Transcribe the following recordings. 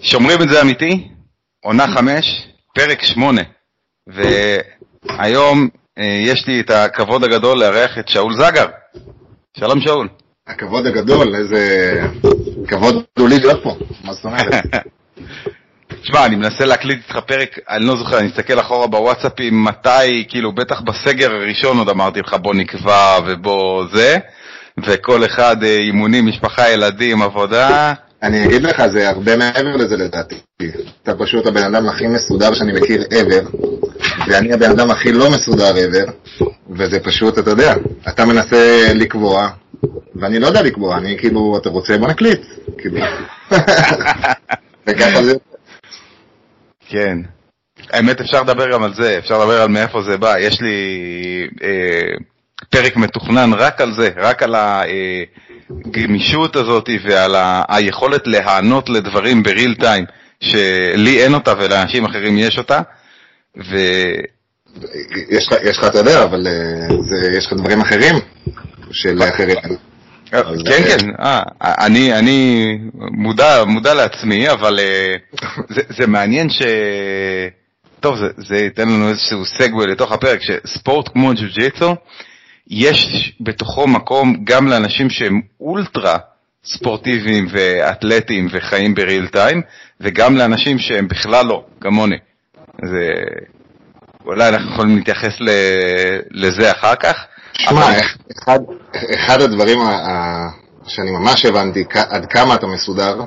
שומרים את זה אמיתי, עונה חמש, פרק שמונה. והיום אה, יש לי את הכבוד הגדול לארח את שאול זגר. שלום שאול. הכבוד הגדול, איזה כבוד גדולי להיות פה, מה זאת אומרת? תשמע, אני מנסה להקליט איתך פרק, אני לא זוכר, אני אסתכל אחורה בוואטסאפים, מתי, כאילו, בטח בסגר הראשון עוד אמרתי לך בוא נקבע ובוא זה, וכל אחד אה, אימונים, משפחה, ילדים, עבודה. אני אגיד לך, זה הרבה מעבר לזה לדעתי. אתה פשוט הבן אדם הכי מסודר שאני מכיר ever, ואני הבן אדם הכי לא מסודר ever, וזה פשוט, אתה יודע, אתה מנסה לקבוע, ואני לא יודע לקבוע, אני כאילו, אתה רוצה, בוא נקליט. כאילו. וככה זה. כן. האמת, אפשר לדבר גם על זה, אפשר לדבר על מאיפה זה בא. יש לי אה, פרק מתוכנן רק על זה, רק על הגמישות הזאת ועל היכולת להיענות לדברים בריל טיים, שלי אין אותה ולאנשים אחרים יש אותה. ו... יש לך, יש לך, אתה יודע, אבל אה, זה, יש לך דברים אחרים של אחרים. אז, כן, אה, כן, אה, אני, אני מודע, מודע לעצמי, אבל אה, זה, זה מעניין ש... טוב, זה, זה ייתן לנו איזשהו סגווי לתוך הפרק, שספורט כמו ג'ו-ג'יטו, יש בתוכו מקום גם לאנשים שהם אולטרה ספורטיביים ואתלטיים וחיים בריל טיים, וגם לאנשים שהם בכלל לא, כמוני. זה... אולי אנחנו יכולים להתייחס ל... לזה אחר כך. שמע, אבל- אחד, אחד הדברים ה- שאני ממש הבנתי עד כמה אתה מסודר,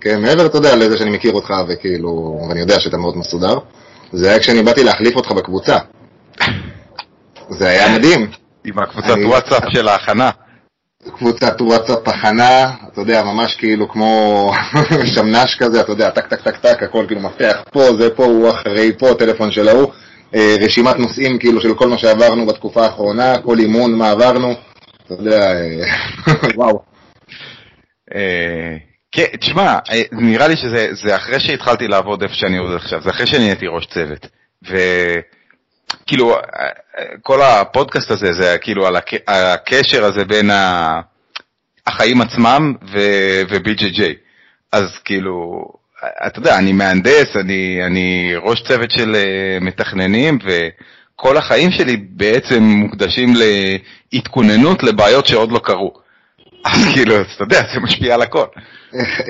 כן, מעבר, אתה יודע, לזה שאני מכיר אותך וכאילו, ואני יודע שאתה מאוד מסודר, זה היה כשאני באתי להחליף אותך בקבוצה. זה היה מדהים. עם הקבוצת אני- וואטסאפ של ההכנה. קבוצת וואטסאפ הכנה, אתה יודע, ממש כאילו כמו שמנש כזה, אתה יודע, טק טק טק טק, הכל כאילו מפתח פה, זה פה, הוא אחרי פה, טלפון של ההוא, אה, רשימת נושאים כאילו של כל מה שעברנו בתקופה האחרונה, כל אימון, מה עברנו, אתה יודע, אה, וואו. אה, כן, תשמע, אה, נראה לי שזה זה אחרי שהתחלתי לעבוד איפה שאני עובד עכשיו, זה אחרי שאני נהייתי ראש צוות. וכאילו, אה, אה, כל הפודקאסט הזה, זה כאילו על הק- הקשר הזה בין החיים עצמם ו-BJJ. אז כאילו, אה, אתה יודע, אני מהנדס, אני, אני ראש צוות של מתכננים, וכל החיים שלי בעצם מוקדשים להתכוננות לבעיות שעוד לא קרו. אז כאילו, אתה יודע, זה משפיע על הכל.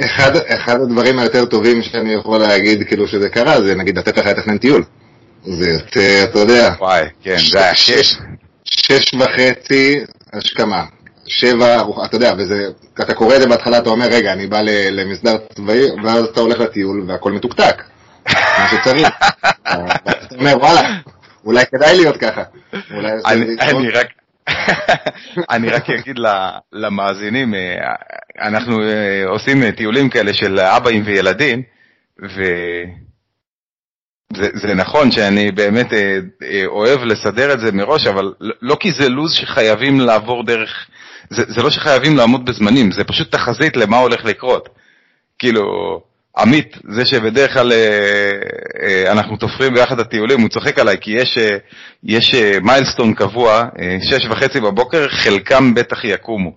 אחד, אחד הדברים היותר טובים שאני יכול להגיד כאילו שזה קרה, זה נגיד לתת לך לתכנן טיול. זה יותר, אתה יודע, וואי, כן, זה היה שש-. שש וחצי השכמה, שבע, אתה יודע, וזה, אתה קורא את זה בהתחלה, אתה אומר, רגע, אני בא למסדר צבאי, ואז אתה הולך לטיול והכל מתוקתק, מה שצריך. אתה אומר, וואלה, אולי כדאי להיות ככה. אני רק... אני רק אגיד למאזינים, אה, אנחנו אה, עושים טיולים כאלה של אבאים וילדים, וזה זה נכון שאני באמת אה, אה, אוהב לסדר את זה מראש, אבל לא- לא כי זה לו"ז שחייבים לעבור דרך, זה, זה לא שחייבים לעמוד בזמנים, זה פשוט תחזית למה הולך לקרות. כאילו, עמית, זה שבדרך כלל אה, אה, אנחנו תופרים ביחד הטיולים, הוא צוחק עליי, כי יש, אה, יש אה, מיילסטון קבוע, אה, שש וחצי בבוקר, חלקם בטח יקומו.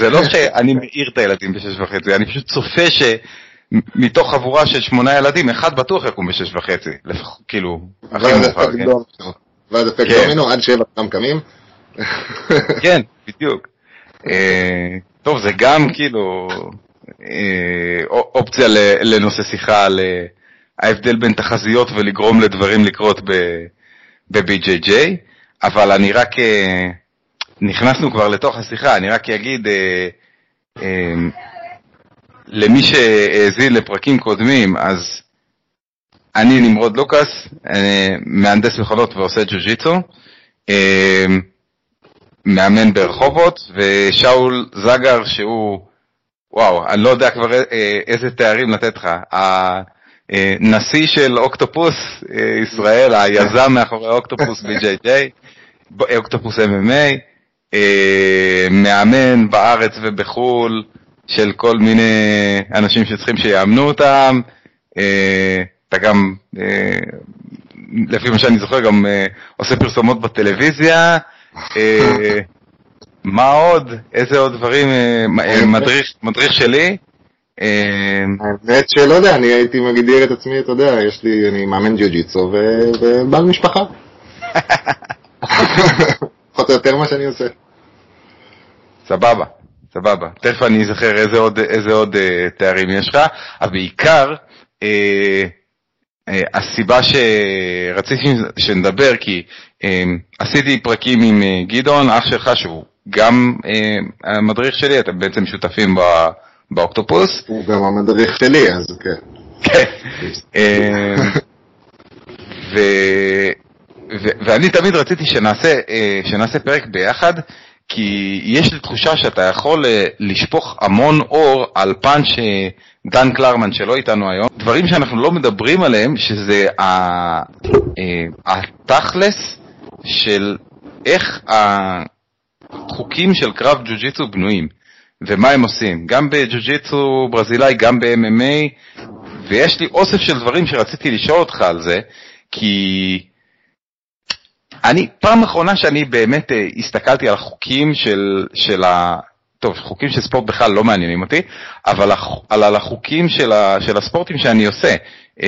זה לא שאני מעיר את הילדים בשש וחצי, אני פשוט צופה שמתוך חבורה של שמונה ילדים, אחד בטוח יקום בשש וחצי, לפח, כאילו, הכי מאוחר, כן? ואז אפקט כן. דומינו, עד שבע כולם קמים. כן, בדיוק. אה, טוב, זה גם כאילו אה, אופ- אופציה לנושא שיחה על אה, ההבדל בין תחזיות ולגרום לדברים לקרות ב-BJJ, אבל אני רק, נכנסנו כבר לתוך השיחה, אני רק אגיד, למי שהאזין לפרקים קודמים, אז אני נמרוד לוקאס, אה, מהנדס מכונות ועושה ג'ו-ג'יצו. אה, מאמן ברחובות, ושאול זגר שהוא, וואו, אני לא יודע כבר אה, איזה תארים לתת לך. הנשיא של אוקטופוס אה, ישראל, היזם מאחורי אוקטופוס BJJ, אוקטופוס MMA, אה, מאמן בארץ ובחו"ל של כל מיני אנשים שצריכים שיאמנו אותם. אה, אתה גם, אה, לפי מה שאני זוכר, גם אה, עושה פרסומות בטלוויזיה. מה עוד? איזה עוד דברים? מדריך, שלי. האמת שלא יודע, אני הייתי מגדיר את עצמי, אתה יודע, יש לי, אני מאמן ג'יוג'יצו ובעל משפחה. פחות או יותר מה שאני עושה. סבבה, סבבה. תכף אני אזכר איזה עוד, איזה עוד אה, תארים יש לך, אבל בעיקר, אה, אה, הסיבה שרציתי שנדבר, כי אה, עשיתי פרקים עם אה, גדעון, אח שלך, שהוא גם אה, המדריך שלי, אתם בעצם שותפים ב, באוקטופוס. הוא גם המדריך שלי, אז כן. כן. אה, ו... ו- ואני תמיד רציתי שנעשה, אה, שנעשה פרק ביחד, כי יש לי תחושה שאתה יכול אה, לשפוך המון אור על פן שדן קלרמן שלא איתנו היום, דברים שאנחנו לא מדברים עליהם, שזה אה, התכלס של איך החוקים של קרב ג'ו-ג'יצו בנויים, ומה הם עושים, גם בג'ו-ג'יצו ברזילאי, גם ב-MMA, ויש לי אוסף של דברים שרציתי לשאול אותך על זה, כי אני, פעם אחרונה שאני באמת uh, הסתכלתי על החוקים של, של ה... טוב, חוקים של ספורט בכלל לא מעניינים אותי, אבל על, על החוקים של, ה, של הספורטים שאני עושה. Uh,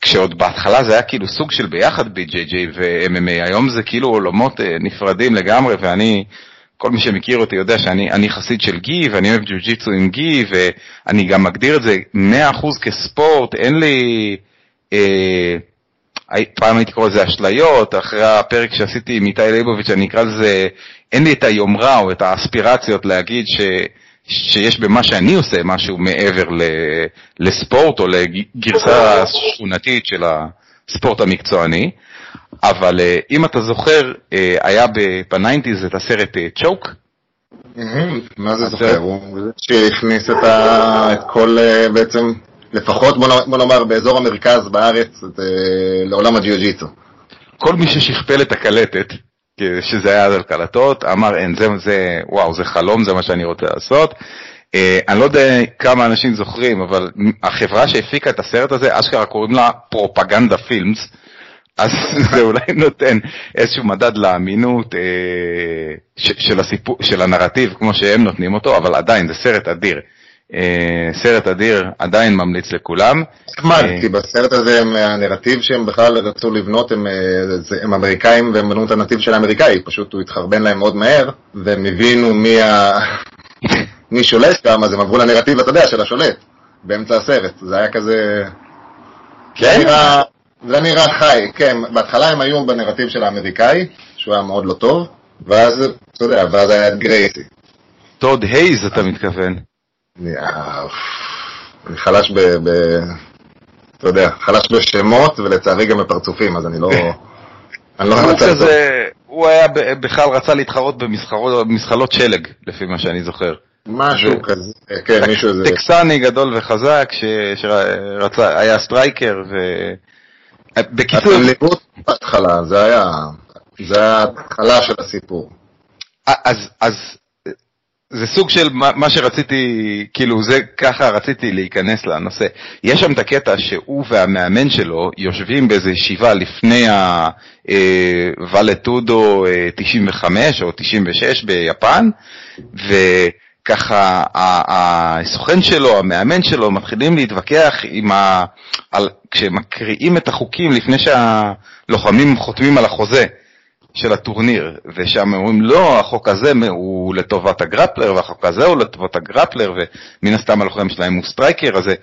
כשעוד בהתחלה זה היה כאילו סוג של ביחד ב-JJ ו-MMA, היום זה כאילו עולמות uh, נפרדים לגמרי, ואני, כל מי שמכיר אותי יודע שאני חסיד של גי, ואני אוהב ג'ו-ג'יצו עם גי, ואני גם מגדיר את זה 100% כספורט, אין לי... Uh, פעם הייתי קורא לזה אשליות, אחרי הפרק שעשיתי עם איתי ליבוביץ', אני אקרא לזה, אין לי את היומרה או את האספירציות להגיד ש, שיש במה שאני עושה משהו מעבר ל, לספורט או לגרסה שכונתית של הספורט המקצועני, אבל אה, אם אתה זוכר, אה, היה בניינטיז את הסרט צ'וק. אה, מה זה זוכר? הוא שהכניס את כל בעצם לפחות בוא נאמר באזור המרכז בארץ לעולם הג'יוג'יצו. כל מי ששכפל את הקלטת, שזה היה על קלטות, אמר אין, זה, זה, וואו, זה חלום, זה מה שאני רוצה לעשות. Uh, אני לא יודע כמה אנשים זוכרים, אבל החברה שהפיקה את הסרט הזה, אשכרה קוראים לה פרופגנדה פילמס, אז זה אולי נותן איזשהו מדד לאמינות uh, של, הסיפור, של הנרטיב כמו שהם נותנים אותו, אבל עדיין זה סרט אדיר. אה, סרט אדיר, עדיין ממליץ לכולם. נחמד, אה, כי בסרט הזה הנרטיב שהם בכלל רצו לבנות הם, אה, הם אמריקאים והם בנו את הנתיב של האמריקאי, פשוט הוא התחרבן להם מאוד מהר, והם הבינו מי, ה... מי שולט שם, אז הם עברו לנרטיב, אתה יודע, של השולט, באמצע הסרט. זה היה כזה... כן? זה נראה, זה נראה חי, כן. בהתחלה הם היו בנרטיב של האמריקאי, שהוא היה מאוד לא טוב, ואז, אתה יודע, ואז היה גרייסי. טוד הייז אתה מתכוון. אני חלש ב... אתה יודע, חלש בשמות ולצערי גם בפרצופים, אז אני לא... אני לא מצא טוב. הוא היה בכלל רצה להתחרות במזחלות שלג, לפי מה שאני זוכר. משהו כזה, כן, מישהו איזה... טקסני גדול וחזק, שרצה, היה סטרייקר, ו... בקיצור... הלימוד בהתחלה, זה היה... זה ההתחלה של הסיפור. אז זה סוג של מה שרציתי, כאילו זה ככה רציתי להיכנס לנושא. יש שם את הקטע שהוא והמאמן שלו יושבים באיזו ישיבה לפני ה vale tudo אה, 95 או 96 ביפן, וככה הסוכן שלו, המאמן שלו, מתחילים להתווכח עם ה... על... כשמקריאים את החוקים לפני שהלוחמים חותמים על החוזה. של הטורניר, ושם אומרים לא, החוק הזה הוא לטובת ה grappler, והחוק הזה הוא לטובת ה grappler, ומן הסתם הלוחם שלהם הוא striker, אז זה,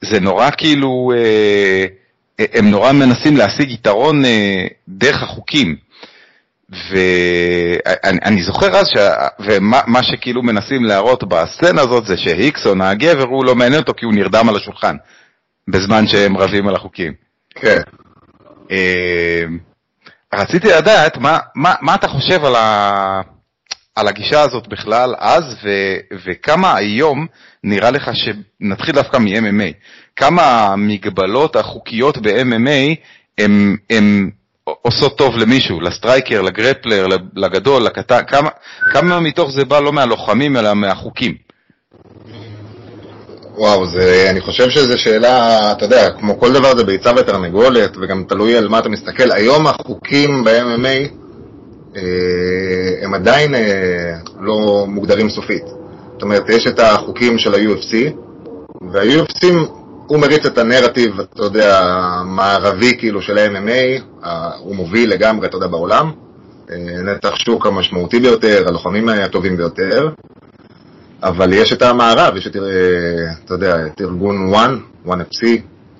זה נורא כאילו, אה, הם נורא מנסים להשיג יתרון אה, דרך החוקים. ואני זוכר אז, ש... ומה שכאילו מנסים להראות בסצנה הזאת זה שהיקסון הגבר הוא לא מעניין אותו כי הוא נרדם על השולחן, בזמן שהם רבים על החוקים. כן. אה, רציתי לדעת מה, מה, מה אתה חושב על, ה, על הגישה הזאת בכלל אז, ו, וכמה היום נראה לך שנתחיל דווקא מ-MMA, כמה המגבלות החוקיות ב-MMA הן עושות טוב למישהו, לסטרייקר, לגרפלר, לגדול, לקטן, כמה, כמה מתוך זה בא לא מהלוחמים אלא מהחוקים? וואו, זה, אני חושב שזו שאלה, אתה יודע, כמו כל דבר זה ביצה ותרנגולת, וגם תלוי על מה אתה מסתכל. היום החוקים ב-MMA אה, הם עדיין אה, לא מוגדרים סופית. זאת אומרת, יש את החוקים של ה-UFC, וה-UFC, הוא מריץ את הנרטיב, אתה יודע, המערבי כאילו של ה-MMA, הוא מוביל לגמרי, אתה יודע, בעולם. אה, נתח שוק המשמעותי ביותר, הלוחמים הטובים ביותר. אבל יש את המערב, יש את, אה, אתה יודע, את ארגון One, One FC,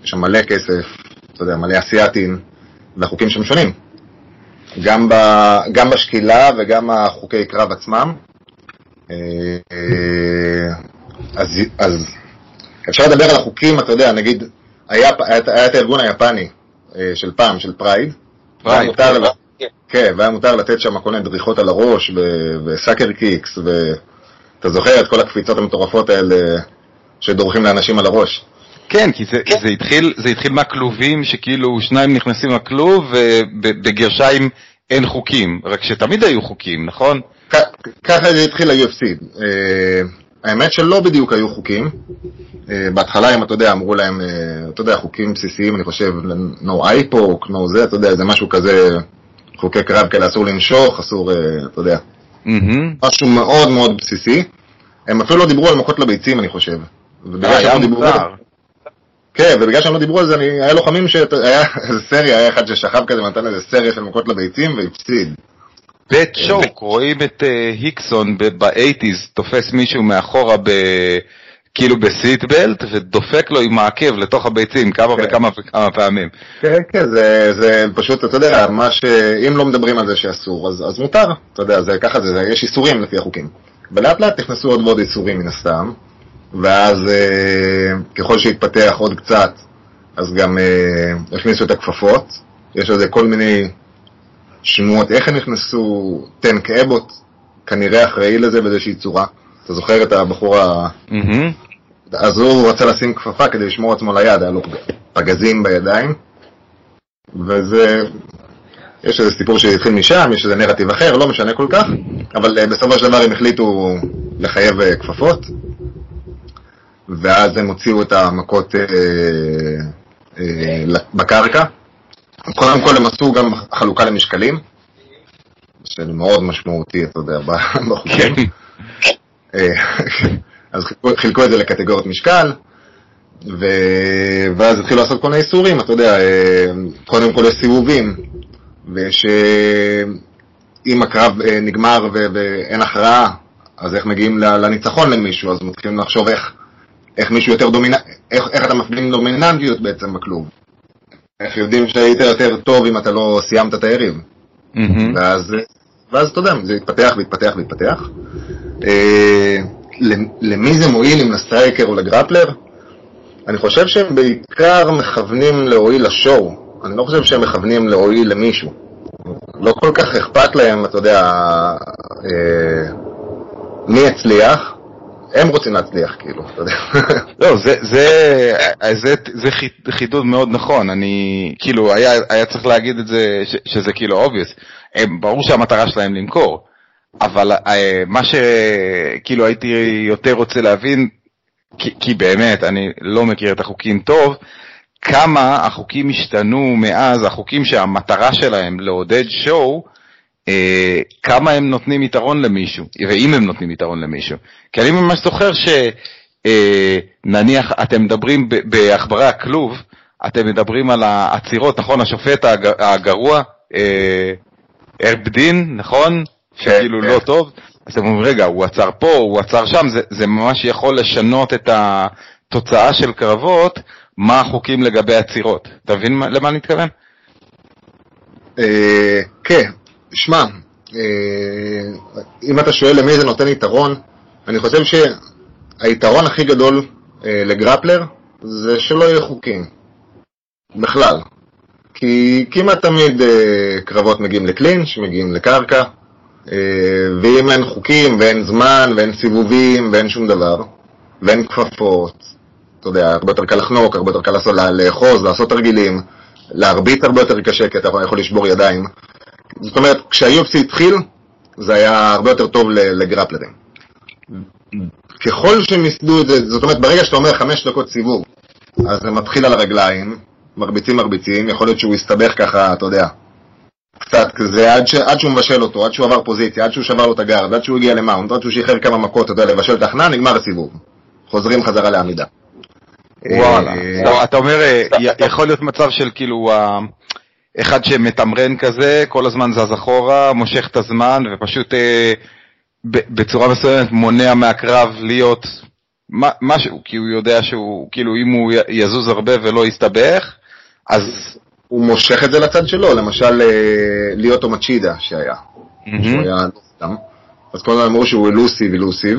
יש שם מלא כסף, אתה יודע, מלא אסיאתים, והחוקים שם שונים. גם, ב, גם בשקילה וגם החוקי קרב עצמם. אה, אז, אז אפשר לדבר על החוקים, אתה יודע, נגיד, היה, היה, היה את הארגון היפני של פעם, של Pride. Pride, כן. כן, והיה מותר לתת שם כל מיני דריכות על הראש, ו soccer kicks, ואתה זוכר את כל הקפיצות המטורפות האלה שדורכים לאנשים על הראש. כן, כי זה, כן. זה, התחיל, זה התחיל מהכלובים, שכאילו שניים נכנסים לכלוב, ובגרשיים אין חוקים, רק שתמיד היו חוקים, נכון? ככה זה התחיל ה-UFC. אה, האמת שלא בדיוק היו חוקים. אה, בהתחלה הם, אתה יודע, אמרו להם, אה, אתה יודע, חוקים בסיסיים, אני חושב, no iPok, no זה, אתה יודע, זה משהו כזה חוקי קרב כאלה, אסור למשוך, אסור, אה, אתה יודע. משהו מאוד מאוד בסיסי. הם אפילו לא דיברו על מכות לביצים, אני חושב. ובגלל שהם לא דיברו... כן, ובגלל שהם לא דיברו על זה, אני, היה לוחמים שהיה איזה סריה, היה אחד ששכב כזה ונתן איזה סריה של מכות לביצים והפסיד. בית שוק, רואים את היקסון באייטיז תופס מישהו מאחורה ב... כאילו בסיטבלט, ודופק לו עם העקב לתוך הביצים כמה כן. וכמה וכמה פעמים. כן, כן, זה, זה פשוט, אתה יודע, מה ש... אם לא מדברים על זה שאסור, אז, אז מותר, אתה יודע, זה ככה זה, יש איסורים לפי החוקים. ולאט לאט נכנסו עוד ועוד איסורים מן הסתם, ואז אה, ככל שהתפתח עוד קצת, אז גם אה, הכניסו את הכפפות, יש לזה כל מיני שמועות, איך הם נכנסו, טנק אבוט, כנראה אחראי לזה באיזושהי צורה. אתה זוכר את הבחור ה... אז הוא רצה לשים כפפה כדי לשמור עצמו ליד, היה לו פגזים בידיים, וזה... יש איזה סיפור שהתחיל משם, יש איזה נרטיב אחר, לא משנה כל כך, אבל אה, בסופו של דבר הם החליטו לחייב אה, כפפות, ואז הם הוציאו את המכות אה, אה, בקרקע. קודם כל הם עשו גם חלוקה למשקלים, שזה מאוד משמעותי, אתה יודע, בחוקים. אז חילקו, חילקו את זה לקטגוריות משקל, ו... ואז התחילו לעשות כל מיני איסורים, אתה יודע, אה, קודם כל יש סיבובים, ויש... אה, אם הקרב אה, נגמר ו... ואין הכרעה, אז איך מגיעים לניצחון למישהו, אז מתחילים לחשוב איך, איך מישהו יותר דומיננטי, איך, איך אתה מפגין דומיננטיות בעצם בכלוב. איך יודעים שהיית יותר טוב אם אתה לא סיימת את היריב. Mm-hmm. ואז, ואז אתה יודע, זה התפתח והתפתח והתפתח. למי זה מועיל, אם לסטרייקר או לגרפלר? אני חושב שהם בעיקר מכוונים להועיל לשואו, אני לא חושב שהם מכוונים להועיל למישהו. לא כל כך אכפת להם, אתה יודע, אה, מי יצליח, הם רוצים להצליח, כאילו, אתה יודע. לא, זה, זה, זה, זה חידוד מאוד נכון, אני, כאילו, היה, היה צריך להגיד את זה, ש, שזה כאילו obvious. ברור שהמטרה שלהם למכור, אבל אה, מה שכאילו הייתי יותר רוצה להבין, כי, כי באמת, אני לא מכיר את החוקים טוב, כמה החוקים השתנו מאז, החוקים שהמטרה שלהם לעודד שואו, אה, כמה הם נותנים יתרון למישהו, ואם הם נותנים יתרון למישהו. כי אני ממש זוכר שנניח אה, אתם מדברים בעכברי הכלוב, אתם מדברים על העצירות, נכון? השופט הגרוע, אה, ארבדין, נכון? שכאילו כן, לא כן. טוב, אז אתם אומרים, רגע, הוא עצר פה, הוא עצר שם, זה, זה ממש יכול לשנות את התוצאה של קרבות, מה החוקים לגבי עצירות. אתה מבין למה אני מתכוון? אה, כן, שמע, אה, אם אתה שואל למי זה נותן יתרון, אני חושב שהיתרון הכי גדול אה, לגרפלר זה שלא יהיו חוקים. בכלל. כי כמעט תמיד קרבות מגיעים לקלינץ', מגיעים לקרקע, ואם אין חוקים ואין זמן ואין סיבובים ואין שום דבר, ואין כפפות, אתה יודע, הרבה יותר קל לחנוק, הרבה יותר קל לעשות, לאחוז, לעשות תרגילים, להרביץ הרבה יותר קשה, כי אתה יכול לשבור ידיים. זאת אומרת, כשה-UFC התחיל, זה היה הרבה יותר טוב לגרפלרים. ככל שהם ייסדו את זה, זאת אומרת, ברגע שאתה אומר חמש דקות סיבוב, אז זה מתחיל על הרגליים, מרביצים מרביצים, יכול להיות שהוא יסתבך ככה, אתה יודע, קצת כזה, עד, ש, עד שהוא מבשל אותו, עד שהוא עבר פוזיציה, עד שהוא שבר לו את הגארד, עד שהוא הגיע למאונט, עד שהוא שחרר כמה מכות, אתה יודע, לבשל תחנה, נגמר הסיבוב. חוזרים חזרה לעמידה. וואלה. אתה אומר, יכול להיות מצב של כאילו, אחד שמתמרן כזה, כל הזמן זז אחורה, מושך את הזמן, ופשוט בצורה מסוימת מונע מהקרב להיות משהו, כי הוא יודע שהוא, כאילו אם הוא יזוז הרבה ולא יסתבך, אז... הוא מושך את זה לצד שלו, למשל אה, ליאוטו מצ'ידה שהיה, שהוא היה סתם, אז כל הזמן אמרו שהוא אלוסיב אלוסיב,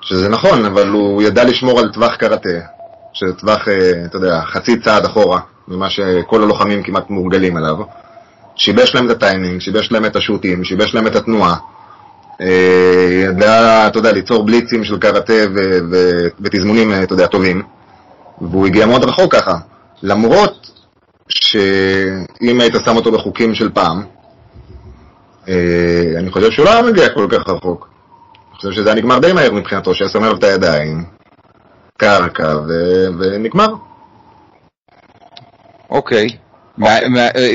שזה נכון, אבל הוא ידע לשמור על טווח קראטה, שזה טווח, אה, אתה יודע, חצי צעד אחורה, ממה שכל הלוחמים כמעט מורגלים אליו. שיבש להם את הטיימינג, שיבש להם את השוטים, שיבש להם את התנועה. אה, ידע, אתה יודע, ליצור בליצים של קראטה ותזמונים, אתה יודע, טובים. והוא הגיע מאוד רחוק ככה. למרות שאם היית שם אותו בחוקים של פעם, אה, אני חושב שהוא לא היה מגיע כל כך רחוק. אני חושב שזה היה נגמר די מהר מבחינתו, שהיה שם עליו את הידיים, קרקע, ונגמר. אוקיי.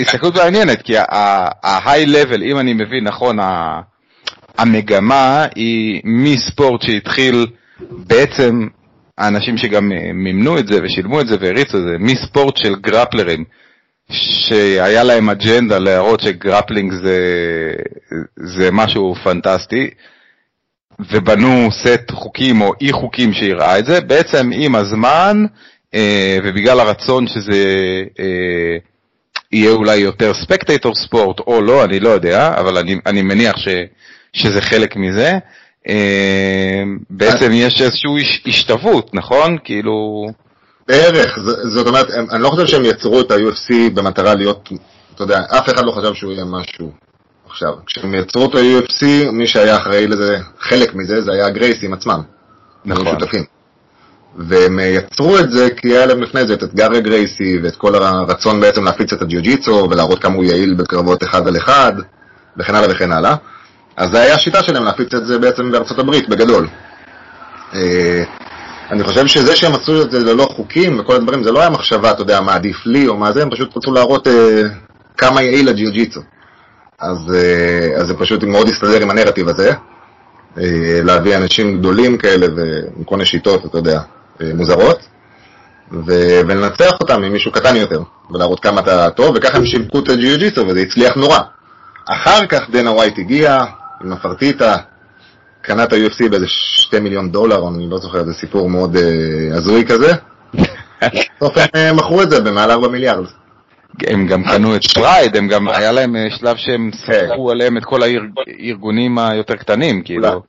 הסתכלות מעניינת, כי ה-high level, אם אני מבין נכון, המגמה היא מספורט שהתחיל בעצם האנשים שגם אה, מימנו את זה ושילמו את זה והריצו את זה, מספורט של גרפלרים, שהיה להם אג'נדה להראות שגרפלינג זה, זה משהו פנטסטי, ובנו סט חוקים או אי חוקים שיראה את זה, בעצם עם הזמן, אה, ובגלל הרצון שזה אה, יהיה אולי יותר ספקטטור ספורט או לא, אני לא יודע, אבל אני, אני מניח ש, שזה חלק מזה, אה, בעצם יש איזושהי השתוות, נכון? כאילו... בערך, זאת אומרת, אני לא חושב שהם יצרו את ה-UFC במטרה להיות, אתה יודע, אף אחד לא חשב שהוא יהיה משהו. עכשיו, כשהם יצרו את ה-UFC, מי שהיה אחראי לזה, חלק מזה, זה היה הגרייסים עצמם. נכון. שותפים. והם יצרו את זה כי היה להם לפני זה את אתגר הגרייסי ואת כל הרצון בעצם להפיץ את הג'יוג'יצו ולהראות כמה הוא יעיל בקרבות אחד על אחד וכן הלאה וכן הלאה. אז זו הייתה השיטה שלהם להפיץ את זה בעצם בארצות הברית, בגדול. אני חושב שזה שהם עשו את זה ללא חוקים וכל הדברים, זה לא היה מחשבה, אתה יודע, מה עדיף לי או מה זה, הם פשוט רצו להראות אה, כמה יעיל הג'יוג'יצו. אז, אה, אז זה פשוט מאוד הסתדר עם הנרטיב הזה, אה, להביא אנשים גדולים כאלה ועם כל מיני שיטות, אתה יודע, אה, מוזרות, ו- ולנצח אותם עם מישהו קטן יותר, ולהראות כמה אתה טוב, וככה הם שיווקו את הג'יוג'יצו וזה הצליח נורא. אחר כך דנה ווייט הגיע, עם הפרטיטה, קנה את ה-UFC באיזה 2 מיליון דולר, אני לא זוכר, זה סיפור מאוד uh, הזוי כזה. בסוף הם uh, מכרו את זה במעל 4 מיליארד. הם גם קנו את Pride, הם גם, היה להם אה, שלב שהם ספחו עליהם את כל הארגונים היותר קטנים, כאילו.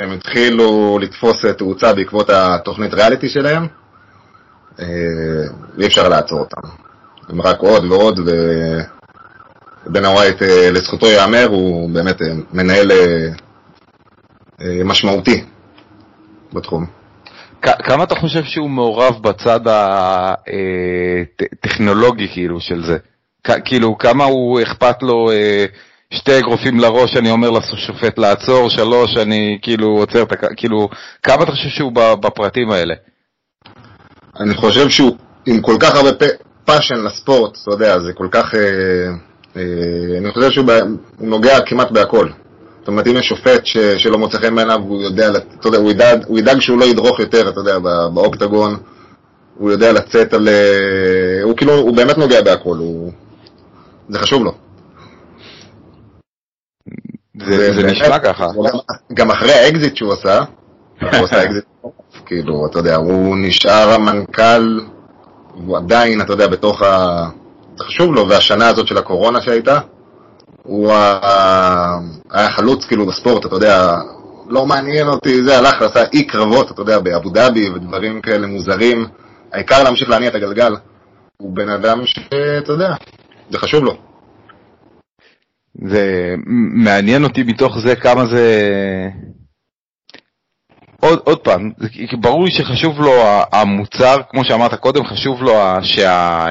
הם התחילו לתפוס תאוצה בעקבות התוכנית ריאליטי שלהם, אי אפשר לעצור אותם. הם רק עוד ועוד, בנה ווייט, אה, לזכותו ייאמר, הוא באמת אה, מנהל אה, משמעותי בתחום. כמה אתה חושב שהוא מעורב בצד הטכנולוגי כאילו של זה? כאילו, כמה הוא אכפת לו שתי אגרופים לראש, אני אומר לשופט לעצור, שלוש, אני כאילו עוצר את ה... כאילו, כמה אתה חושב שהוא בפרטים האלה? אני חושב שהוא עם כל כך הרבה passion לספורט, אתה יודע, זה כל כך... אה, אה, אני חושב שהוא נוגע כמעט בהכל. זאת אומרת, אם יש שופט ש, שלא מוצא חן בעיניו, הוא יודע, אתה יודע, הוא ידאג, הוא ידאג שהוא לא ידרוך יותר, אתה יודע, באוקטגון, הוא יודע לצאת על... אה, הוא כאילו, הוא באמת נוגע בהכל, הוא... זה חשוב לו. זה, זה נשמע ככה. גם אחרי האקזיט שהוא עשה, הוא עשה אקזיט, כאילו, אתה יודע, הוא נשאר המנכ"ל, הוא עדיין, אתה יודע, בתוך ה... זה חשוב לו, והשנה הזאת של הקורונה שהייתה, הוא היה חלוץ כאילו בספורט, אתה יודע, לא מעניין אותי, זה הלך ועשה אי קרבות, אתה יודע, באבו דאבי ודברים כאלה מוזרים, העיקר להמשיך להניע את הגלגל. הוא בן אדם שאתה יודע, זה חשוב לו. זה מעניין אותי מתוך זה כמה זה... עוד, עוד פעם, ברור לי שחשוב לו המוצר, כמו שאמרת קודם, חשוב לו שה...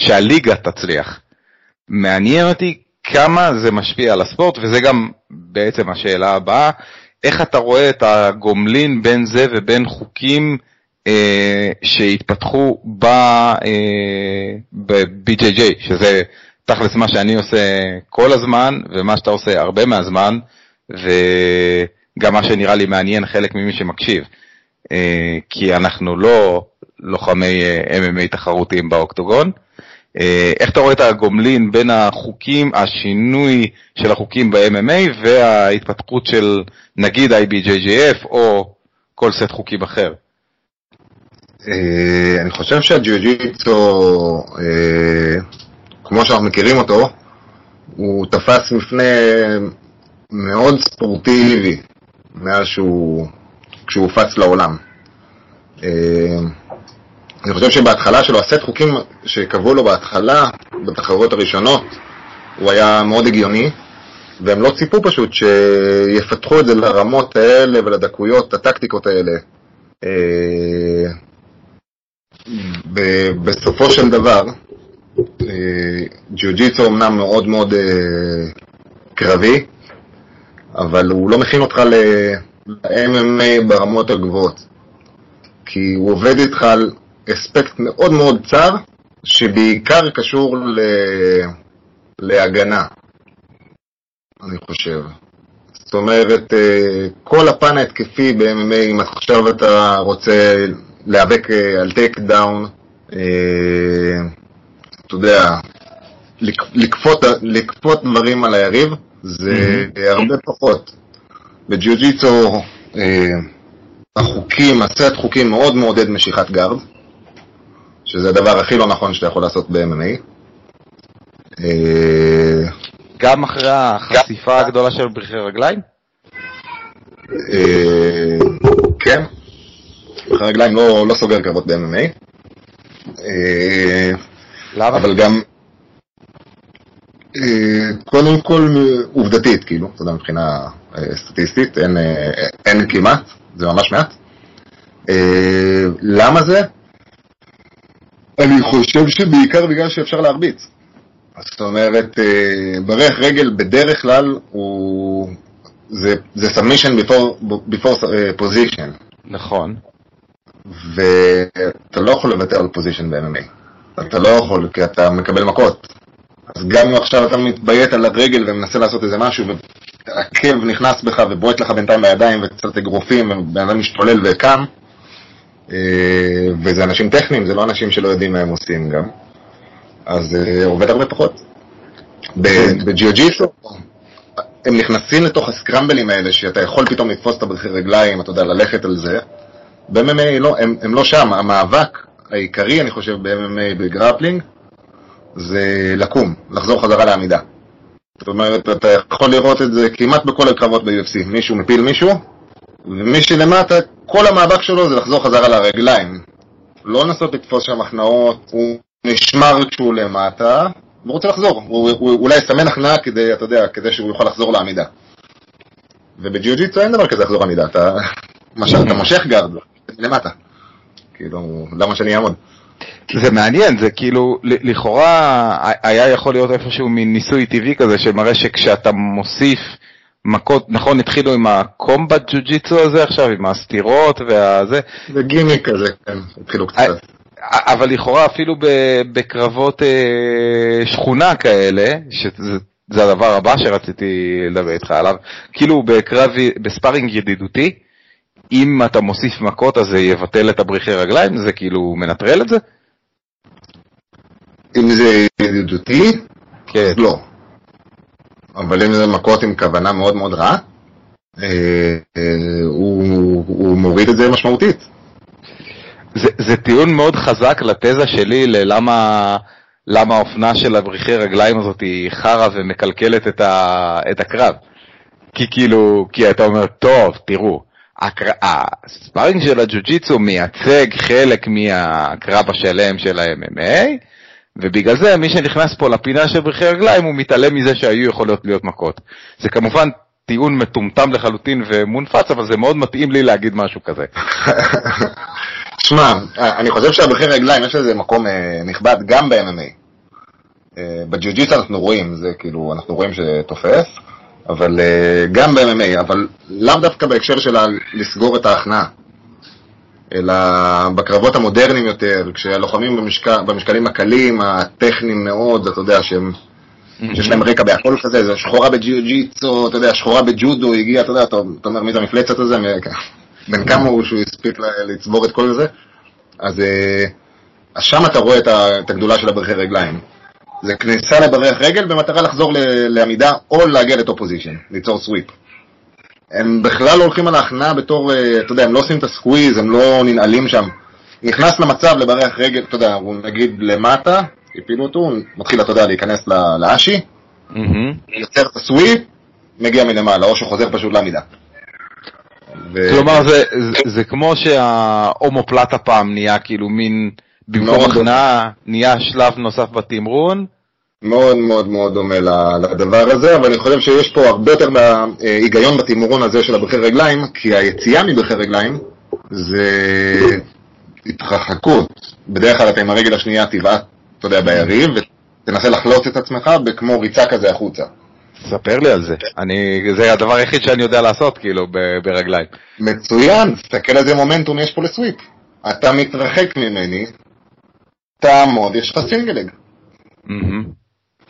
שהליגה תצליח. מעניין אותי כמה זה משפיע על הספורט, וזה גם בעצם השאלה הבאה, איך אתה רואה את הגומלין בין זה ובין חוקים אה, שהתפתחו ב, אה, ב-BJJ, שזה תכלס מה שאני עושה כל הזמן, ומה שאתה עושה הרבה מהזמן, וגם מה שנראה לי מעניין חלק ממי שמקשיב. אה, כי אנחנו לא לוחמי MMA תחרותיים באוקטוגון. איך אתה רואה את הגומלין בין החוקים, השינוי של החוקים ב-MMA וההתפתחות של נגיד IBJJF או כל סט חוקים אחר? אני חושב שהג'יוג'יצו, כמו שאנחנו מכירים אותו, הוא תפס מפנה מאוד ספורטיבי מאז שהוא, כשהוא הופץ לעולם. אה, אני חושב שבהתחלה שלו, הסט חוקים שקבעו לו בהתחלה, בתחרויות הראשונות, הוא היה מאוד הגיוני, והם לא ציפו פשוט שיפתחו את זה לרמות האלה ולדקויות, הטקטיקות האלה. אה, בסופו של דבר, אה, ג'יוג'יצו אמנם מאוד מאוד קרבי, אבל הוא לא מכין אותך ל-MMA ברמות הגבוהות. כי הוא עובד איתך על אספקט מאוד מאוד צר, שבעיקר קשור ל... להגנה, אני חושב. זאת אומרת, אה, כל הפן ההתקפי ב-MMA, אם עכשיו אתה רוצה להיאבק אה, על takedown, אה, אתה יודע, לכפות, לכפות דברים על היריב, זה mm-hmm. הרבה פחות. בג'יוג'יצו החוקים, הסט חוקים מאוד מעודד משיכת גארד, שזה הדבר הכי לא נכון שאתה יכול לעשות ב-MMA. אה, גם אחרי החשיפה הגדולה של ברכי רגליים? אה, כן, ברכי רגליים לא, לא סוגר קרבות ב-MMA. למה? אבל גם... אה, קודם כל עובדתית, כאילו, אתה יודע, מבחינה אה, סטטיסטית, אין, אה, אין כמעט, זה ממש מעט. למה זה? אני חושב שבעיקר בגלל שאפשר להרביץ. זאת אומרת, ברך רגל בדרך כלל הוא... זה, זה submission before, before position. נכון. ואתה לא יכול לוותר על פוזיישן ב-MMA. אתה לא יכול, כי אתה מקבל מכות. אז גם אם עכשיו אתה מתביית על הרגל ומנסה לעשות איזה משהו, והעקב נכנס בך ובועט לך בינתיים בידיים וקצת אגרופים, ובן אדם משתולל וקם, אה, וזה אנשים טכניים, זה לא אנשים שלא יודעים מה הם עושים גם, אז אה, עובד הרבה פחות. בג'יוג'יסו, הם נכנסים לתוך הסקרמבלים האלה, שאתה יכול פתאום לתפוס את הברכי רגליים, אתה יודע, ללכת על זה. ב-MMA לא, הם, הם לא שם, המאבק העיקרי, אני חושב, ב-MMA ב grappling, זה לקום, לחזור חזרה לעמידה. זאת אומרת, אתה יכול לראות את זה כמעט בכל הקרבות ב-UFC. מישהו מפיל מישהו, ומי שלמטה, כל המאבק שלו זה לחזור חזרה לרגליים. לא לנסות לתפוס שם הכנעות, הוא נשמר כשהוא למטה, והוא רוצה לחזור. הוא, הוא, הוא אולי יסמן הכנעה כדי, אתה יודע, כדי שהוא יוכל לחזור לעמידה. ובג'יוג'יטסו אין דבר כזה לחזור לעמידה, אתה, אתה מושך guard למטה. כאילו, למה שאני אעמוד? זה מעניין, זה כאילו, לכאורה היה יכול להיות איפשהו מין ניסוי טבעי כזה שמראה שכשאתה מוסיף מכות, נכון, התחילו עם ה combat jiu-jitsu הזה עכשיו, עם הסטירות והזה. זה גימיק כזה, כן, התחילו קצת. אבל לכאורה אפילו בקרבות אה, שכונה כאלה, שזה הדבר הבא שרציתי לדבר איתך עליו, כאילו בקרב, בספארינג ידידותי, אם אתה מוסיף מכות אז זה יבטל את הבריחי רגליים? זה כאילו מנטרל את זה? אם זה ידידותי? כן. לא. אבל אם זה מכות עם כוונה מאוד מאוד רעה, אה, אה, הוא, הוא מוריד את זה משמעותית. זה, זה טיעון מאוד חזק לתזה שלי ללמה למה האופנה של הבריחי רגליים הזאת היא חרא ומקלקלת את, ה, את הקרב. כי כאילו, כי אתה אומר, טוב, תראו, הספארינג של הג'ו-ג'יצו מייצג חלק מהקרב השלם של ה-MMA, ובגלל זה מי שנכנס פה לפינה של ברכי רגליים הוא מתעלם מזה שהיו יכולות להיות מכות. זה כמובן טיעון מטומטם לחלוטין ומונפץ, אבל זה מאוד מתאים לי להגיד משהו כזה. שמע, אני חושב שהברכי רגליים יש לזה מקום אה, נכבד גם ב-MMA. אה, בג'יוג'יצו אנחנו רואים, זה כאילו, אנחנו רואים שתופס. אבל uh, גם ב-MMA, אבל לאו דווקא בהקשר של לסגור את ההכנעה, אלא בקרבות המודרניים יותר, כשהלוחמים במשקל, במשקלים הקלים, הטכניים מאוד, אתה יודע, שהם, mm-hmm. שיש להם רקע בהכל כזה, זה שחורה בג'יוג'יצו, אתה יודע, שחורה בג'ודו, הגיע, אתה יודע, אתה, אתה אומר מי זה המפלצת הזה? בן כמה הוא שהוא הספיק לצבור את כל זה, אז, אה, אז שם אתה רואה את הגדולה של הברכי רגליים. זה כניסה לברך רגל במטרה לחזור לעמידה או להגיע ל top position, ליצור sweep. הם בכלל לא הולכים על ההכנעה בתור, אה, אתה יודע, הם לא עושים את ה squeeze, הם לא ננעלים שם. נכנס למצב לברך רגל, אתה יודע, הוא נגיד למטה, הפילו אותו, הוא מתחיל, אתה יודע, להיכנס לאשי, יוצר את ה sweep, מגיע מלמעלה, או שחוזר פשוט לעמידה. ו... כלומר, זה, זה, זה כמו שההומופלטה פעם נהיה כאילו מין, במקום הכנעה, נהיה שלב נוסף בתמרון. מאוד מאוד מאוד דומה לדבר הזה, אבל אני חושב שיש פה הרבה יותר מההיגיון בתמרון הזה של הברכי רגליים, כי היציאה מברכי רגליים זה התרחקות. בדרך כלל אתה עם הרגל השנייה תבעט, אתה יודע, ביריב, ותנסה לחלוץ את עצמך כמו ריצה כזה החוצה. ספר לי על זה. אני, זה הדבר היחיד שאני יודע לעשות, כאילו, ברגליים. מצוין, תסתכל איזה מומנטום יש פה לסוויפ. אתה מתרחק ממני, תעמוד, יש לך סינגלג.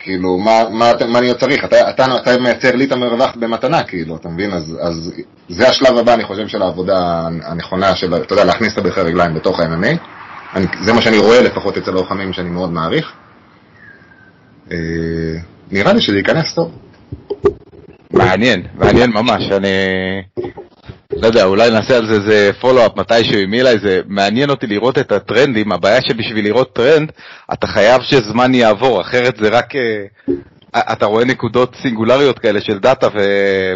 כאילו, מה, מה, מה אני עוד צריך? אתה, אתה, אתה מייצר לי את המרווח במתנה, כאילו, אתה מבין? אז, אז זה השלב הבא, אני חושב, של העבודה הנכונה, של, אתה יודע, להכניס את הברכי רגליים בתוך ה-MMA. זה מה שאני רואה לפחות אצל הלוחמים שאני מאוד מעריך. אה, נראה לי שזה ייכנס טוב. מעניין, מעניין ממש, אני לא יודע, אולי נעשה על זה איזה follow-up מתישהו עם אילי, זה מעניין אותי לראות את הטרנדים, הבעיה שבשביל לראות טרנד, אתה חייב שזמן יעבור, אחרת זה רק, אה, אתה רואה נקודות סינגולריות כאלה של דאטה ו...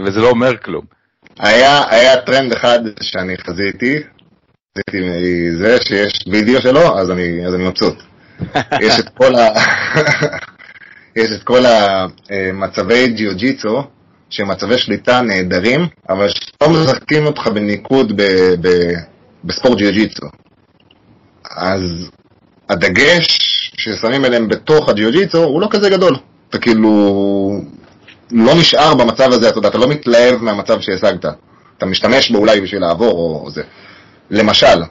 וזה לא אומר כלום. היה, היה טרנד אחד שאני חזיתי, חזיתי זה שיש וידאו שלו, אז אני, אז אני מבסוט. יש את כל ה... יש את כל המצבי ג'יוג'יצו, שהם מצבי שליטה נהדרים, אבל שלא משחקים אותך בניקוד ב, ב, בספורט ג'יוג'יצו. אז הדגש ששמים אליהם בתוך הג'יוג'יצו הוא לא כזה גדול. אתה כאילו לא נשאר במצב הזה, אתה יודע, אתה לא מתלהב מהמצב שהשגת. אתה משתמש בו אולי בשביל לעבור או זה. למשל,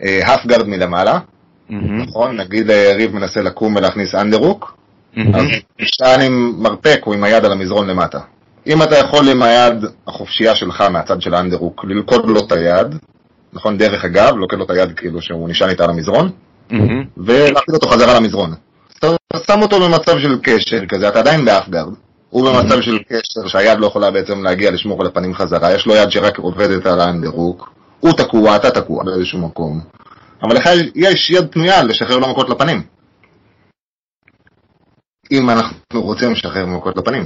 half guard מלמעלה, mm-hmm. נכון? נגיד היריב מנסה לקום ולהכניס underhook, אז נשען עם מרפק או עם היד על המזרון למטה. אם אתה יכול עם היד החופשייה שלך מהצד של ה underhook ללכוד לו את היד, נכון, דרך הגב, לוכד לו את היד כאילו שהוא נשען איתה על המזרון, ולהכניס אותו חזרה למזרון. אתה שם אותו במצב של קשר כזה, אתה עדיין ב half guard, הוא במצב של קשר שהיד לא יכולה בעצם להגיע לשמור על הפנים חזרה, יש לו יד שרק עובדת על ה underhook, הוא תקוע, אתה תקוע באיזשהו מקום, אבל לך יש יד פנויה לשחרר לו מכות לפנים. אם אנחנו רוצים לשחרר מכות לפנים.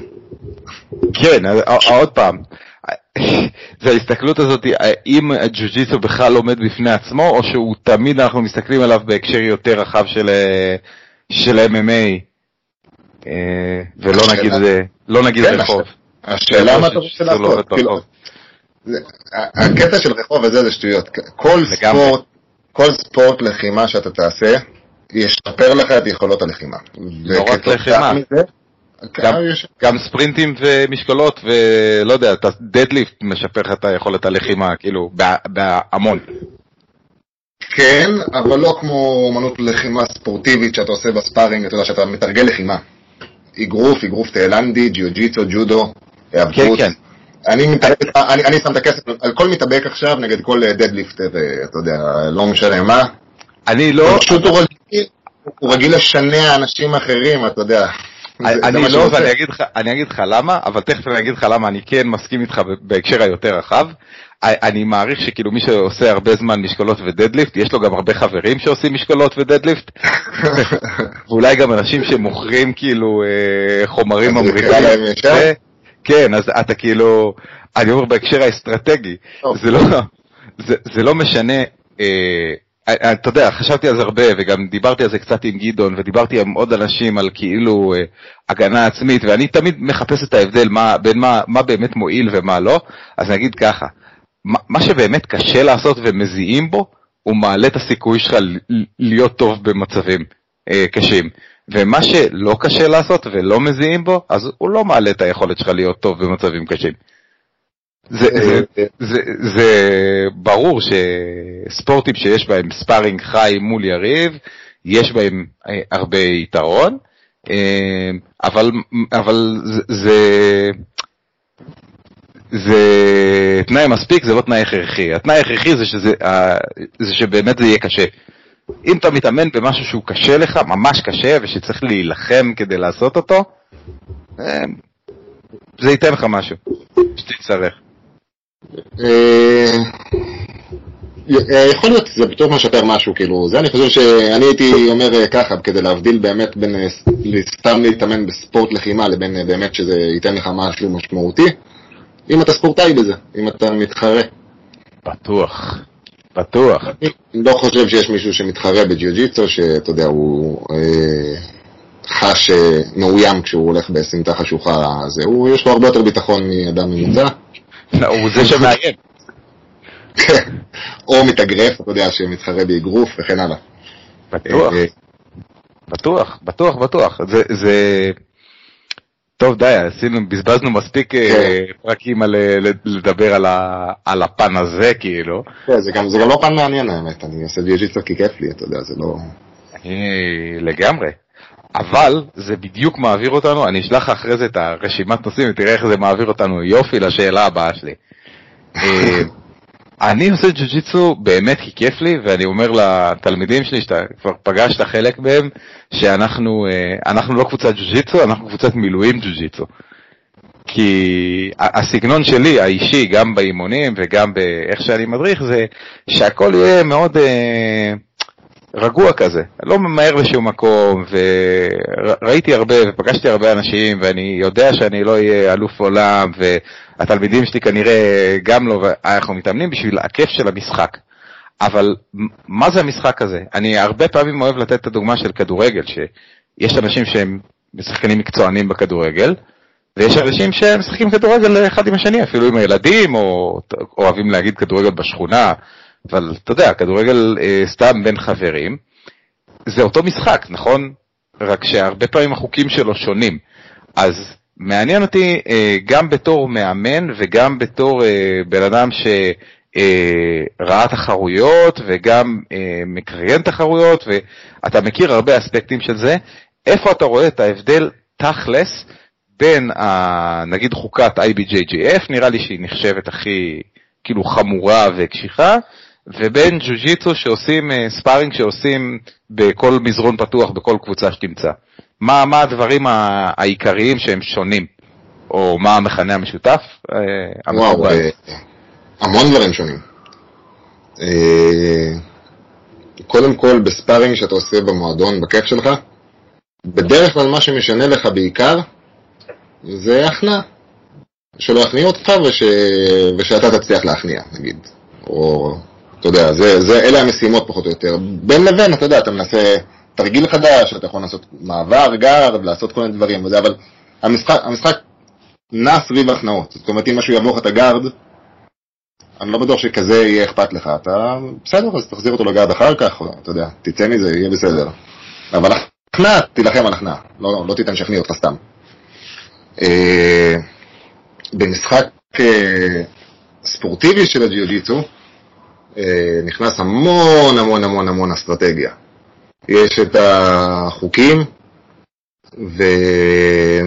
כן, עוד פעם, זה ההסתכלות הזאת, האם הג'ו-ג'יסו בכלל עומד בפני עצמו, או שהוא תמיד אנחנו מסתכלים עליו בהקשר יותר רחב של, של MMA, אה, ולא נגיד, לא נגיד כן, רחוב. השאלה מה אתה רוצה לעשות, כאילו, הקטע של רחוב וזה זה שטויות, כל ספורט, כל ספורט לחימה שאתה תעשה, ישפר לך את יכולות הלחימה. לא רק לחימה. גם, גם ספרינטים ומשקולות ולא יודע, אתה דדליפט משפר לך את היכולת הלחימה, כאילו, בהמון. כן, אבל לא כמו אמנות לחימה ספורטיבית שאתה עושה בספארינג, אתה יודע, שאתה מתרגל לחימה. אגרוף, אגרוף תאילנדי, ג'יוג'יצו, ג'ודו, היאבקות. כן, כן. אני, מתאבק, אני, אני שם את הכסף על כל מתאבק עכשיו נגד כל דדליפטר, אתה יודע, לא משנה מה. אני לא... פשוט הוא רגיל, הוא רגיל לשנע אנשים אחרים, אתה יודע. אני לא, ואני אגיד, לך, אני אגיד לך למה, אבל תכף אני אגיד לך למה אני כן מסכים איתך בהקשר היותר רחב. אני מעריך שכאילו מי שעושה הרבה זמן משקולות ודדליפט, יש לו גם הרבה חברים שעושים משקולות ודדליפט, ואולי גם אנשים שמוכרים כאילו אה, חומרים ממריכים. כן, אז אתה כאילו, אני אומר בהקשר האסטרטגי, זה לא, זה, לא משנה אה, אתה יודע, חשבתי על זה הרבה, וגם דיברתי על זה קצת עם גדעון, ודיברתי עם עוד אנשים על כאילו אה, הגנה עצמית, ואני תמיד מחפש את ההבדל מה, בין מה, מה באמת מועיל ומה לא, אז נגיד ככה, מה, מה שבאמת קשה לעשות ומזיעים בו, הוא מעלה את הסיכוי שלך להיות טוב במצבים אה, קשים. ומה שלא קשה לעשות ולא מזיעים בו, אז הוא לא מעלה את היכולת שלך להיות טוב במצבים קשים. זה, זה, זה, זה זה ברור שספורטים שיש בהם ספארינג חי מול יריב, יש בהם אה, הרבה יתרון, אה, אבל, אבל זה, זה תנאי מספיק, זה לא תנאי הכרחי. התנאי הכרחי זה, שזה, זה שבאמת זה יהיה קשה. אם אתה מתאמן במשהו שהוא קשה לך, ממש קשה, ושצריך להילחם כדי לעשות אותו, אה, זה ייתן לך משהו, שתצטרך. אה, אה, יכול להיות, זה בטוח משפר משהו, כאילו, זה אני חושב שאני הייתי אומר ככה, כדי להבדיל באמת בין סתם להתאמן בספורט לחימה לבין באמת שזה ייתן לך משהו משמעותי, אם אתה ספורטאי בזה, אם אתה מתחרה. בטוח. בטוח. אני לא חושב שיש מישהו שמתחרה בג'יוג'יצו, שאתה יודע, הוא אה, חש אה, מאוים כשהוא הולך בסמטה חשוכה. הוא, יש לו הרבה יותר ביטחון מאדם ממוצע. לא, הוא זה שמאיים. או מתאגרף, אתה יודע, שמתחרה באגרוף וכן הלאה. בטוח. אה, בטוח, בטוח, בטוח. זה, זה... טוב, די, עשינו, בזבזנו מספיק אה, כן. פרקים על אה, לדבר על, ה, על הפן הזה, כאילו. כן, זה גם, זה גם לא פן מעניין האמת, אני עושה ג'יוג'יצו כי כיף לי, אתה יודע, זה לא... לגמרי. אבל זה בדיוק מעביר אותנו, אני אשלח לך אחרי זה את הרשימת נושאים ותראה איך זה מעביר אותנו יופי לשאלה הבאה שלי. אה, אני עושה ג'ו-ג'יצו באמת כי כיף לי, ואני אומר לתלמידים שלי, שאתה כבר פגשת חלק מהם, שאנחנו אה, לא קבוצת ג'ו-ג'יצו, אנחנו קבוצת מילואים ג'ו-ג'יצו. כי הסגנון שלי, האישי, גם באימונים וגם באיך שאני מדריך, זה שהכל יהיה מאוד אה, רגוע כזה. לא ממהר לשום מקום, וראיתי הרבה ופגשתי הרבה אנשים, ואני יודע שאני לא אהיה אלוף עולם, ו... התלמידים שלי כנראה גם לא, אנחנו מתאמנים בשביל הכיף של המשחק. אבל מה זה המשחק הזה? אני הרבה פעמים אוהב לתת את הדוגמה של כדורגל, שיש אנשים שהם שחקנים מקצוענים בכדורגל, ויש אנשים שמשחקים כדורגל אחד עם השני, אפילו עם הילדים, או אוהבים להגיד כדורגל בשכונה, אבל אתה יודע, כדורגל אה, סתם בין חברים, זה אותו משחק, נכון? רק שהרבה פעמים החוקים שלו שונים. אז מעניין אותי אה, גם בתור מאמן וגם בתור אה, בן אדם שראה אה, תחרויות וגם מקריין תחרויות, ואתה מכיר הרבה אספקטים של זה, איפה אתה רואה את ההבדל תכלס בין, ה, נגיד, חוקת IBJJF, נראה לי שהיא נחשבת הכי, כאילו, חמורה וקשיחה, ובין ג'ו-ג'יצו שעושים, ספארינג שעושים בכל מזרון פתוח, בכל קבוצה שתמצא. מה, מה הדברים העיקריים שהם שונים, או מה המכנה המשותף? אה, וואו, אה, המון דברים שונים. אה, קודם כל, בספארינג שאתה עושה במועדון, בכיף שלך, בדרך כלל מה שמשנה לך בעיקר, זה הכנעה. שלא יכניעו אותך וש... ושאתה תצליח להכניע, נגיד. או, אתה יודע, זה, זה, אלה המשימות פחות או יותר. בין לבין, אתה יודע, אתה מנסה תרגיל חדש, אתה יכול לעשות מעבר גארד, לעשות כל מיני דברים וזה, אבל המשחק, המשחק נע סביב הכנעות. זאת אומרת, אם משהו יעבור לך את הגארד, אני לא בטוח שכזה יהיה אכפת לך. אתה, בסדר, אז תחזיר אותו לגארד אחר כך, או, אתה יודע, תצא מזה, יהיה בסדר. אבל הכנעה, תילחם על הכנעה, לא, לא תיתן שיכניע אותך סתם. אה, במשחק אה, ספורטיבי של הג'יוג'יצו, נכנס המון המון המון המון אסטרטגיה. יש את החוקים, ו...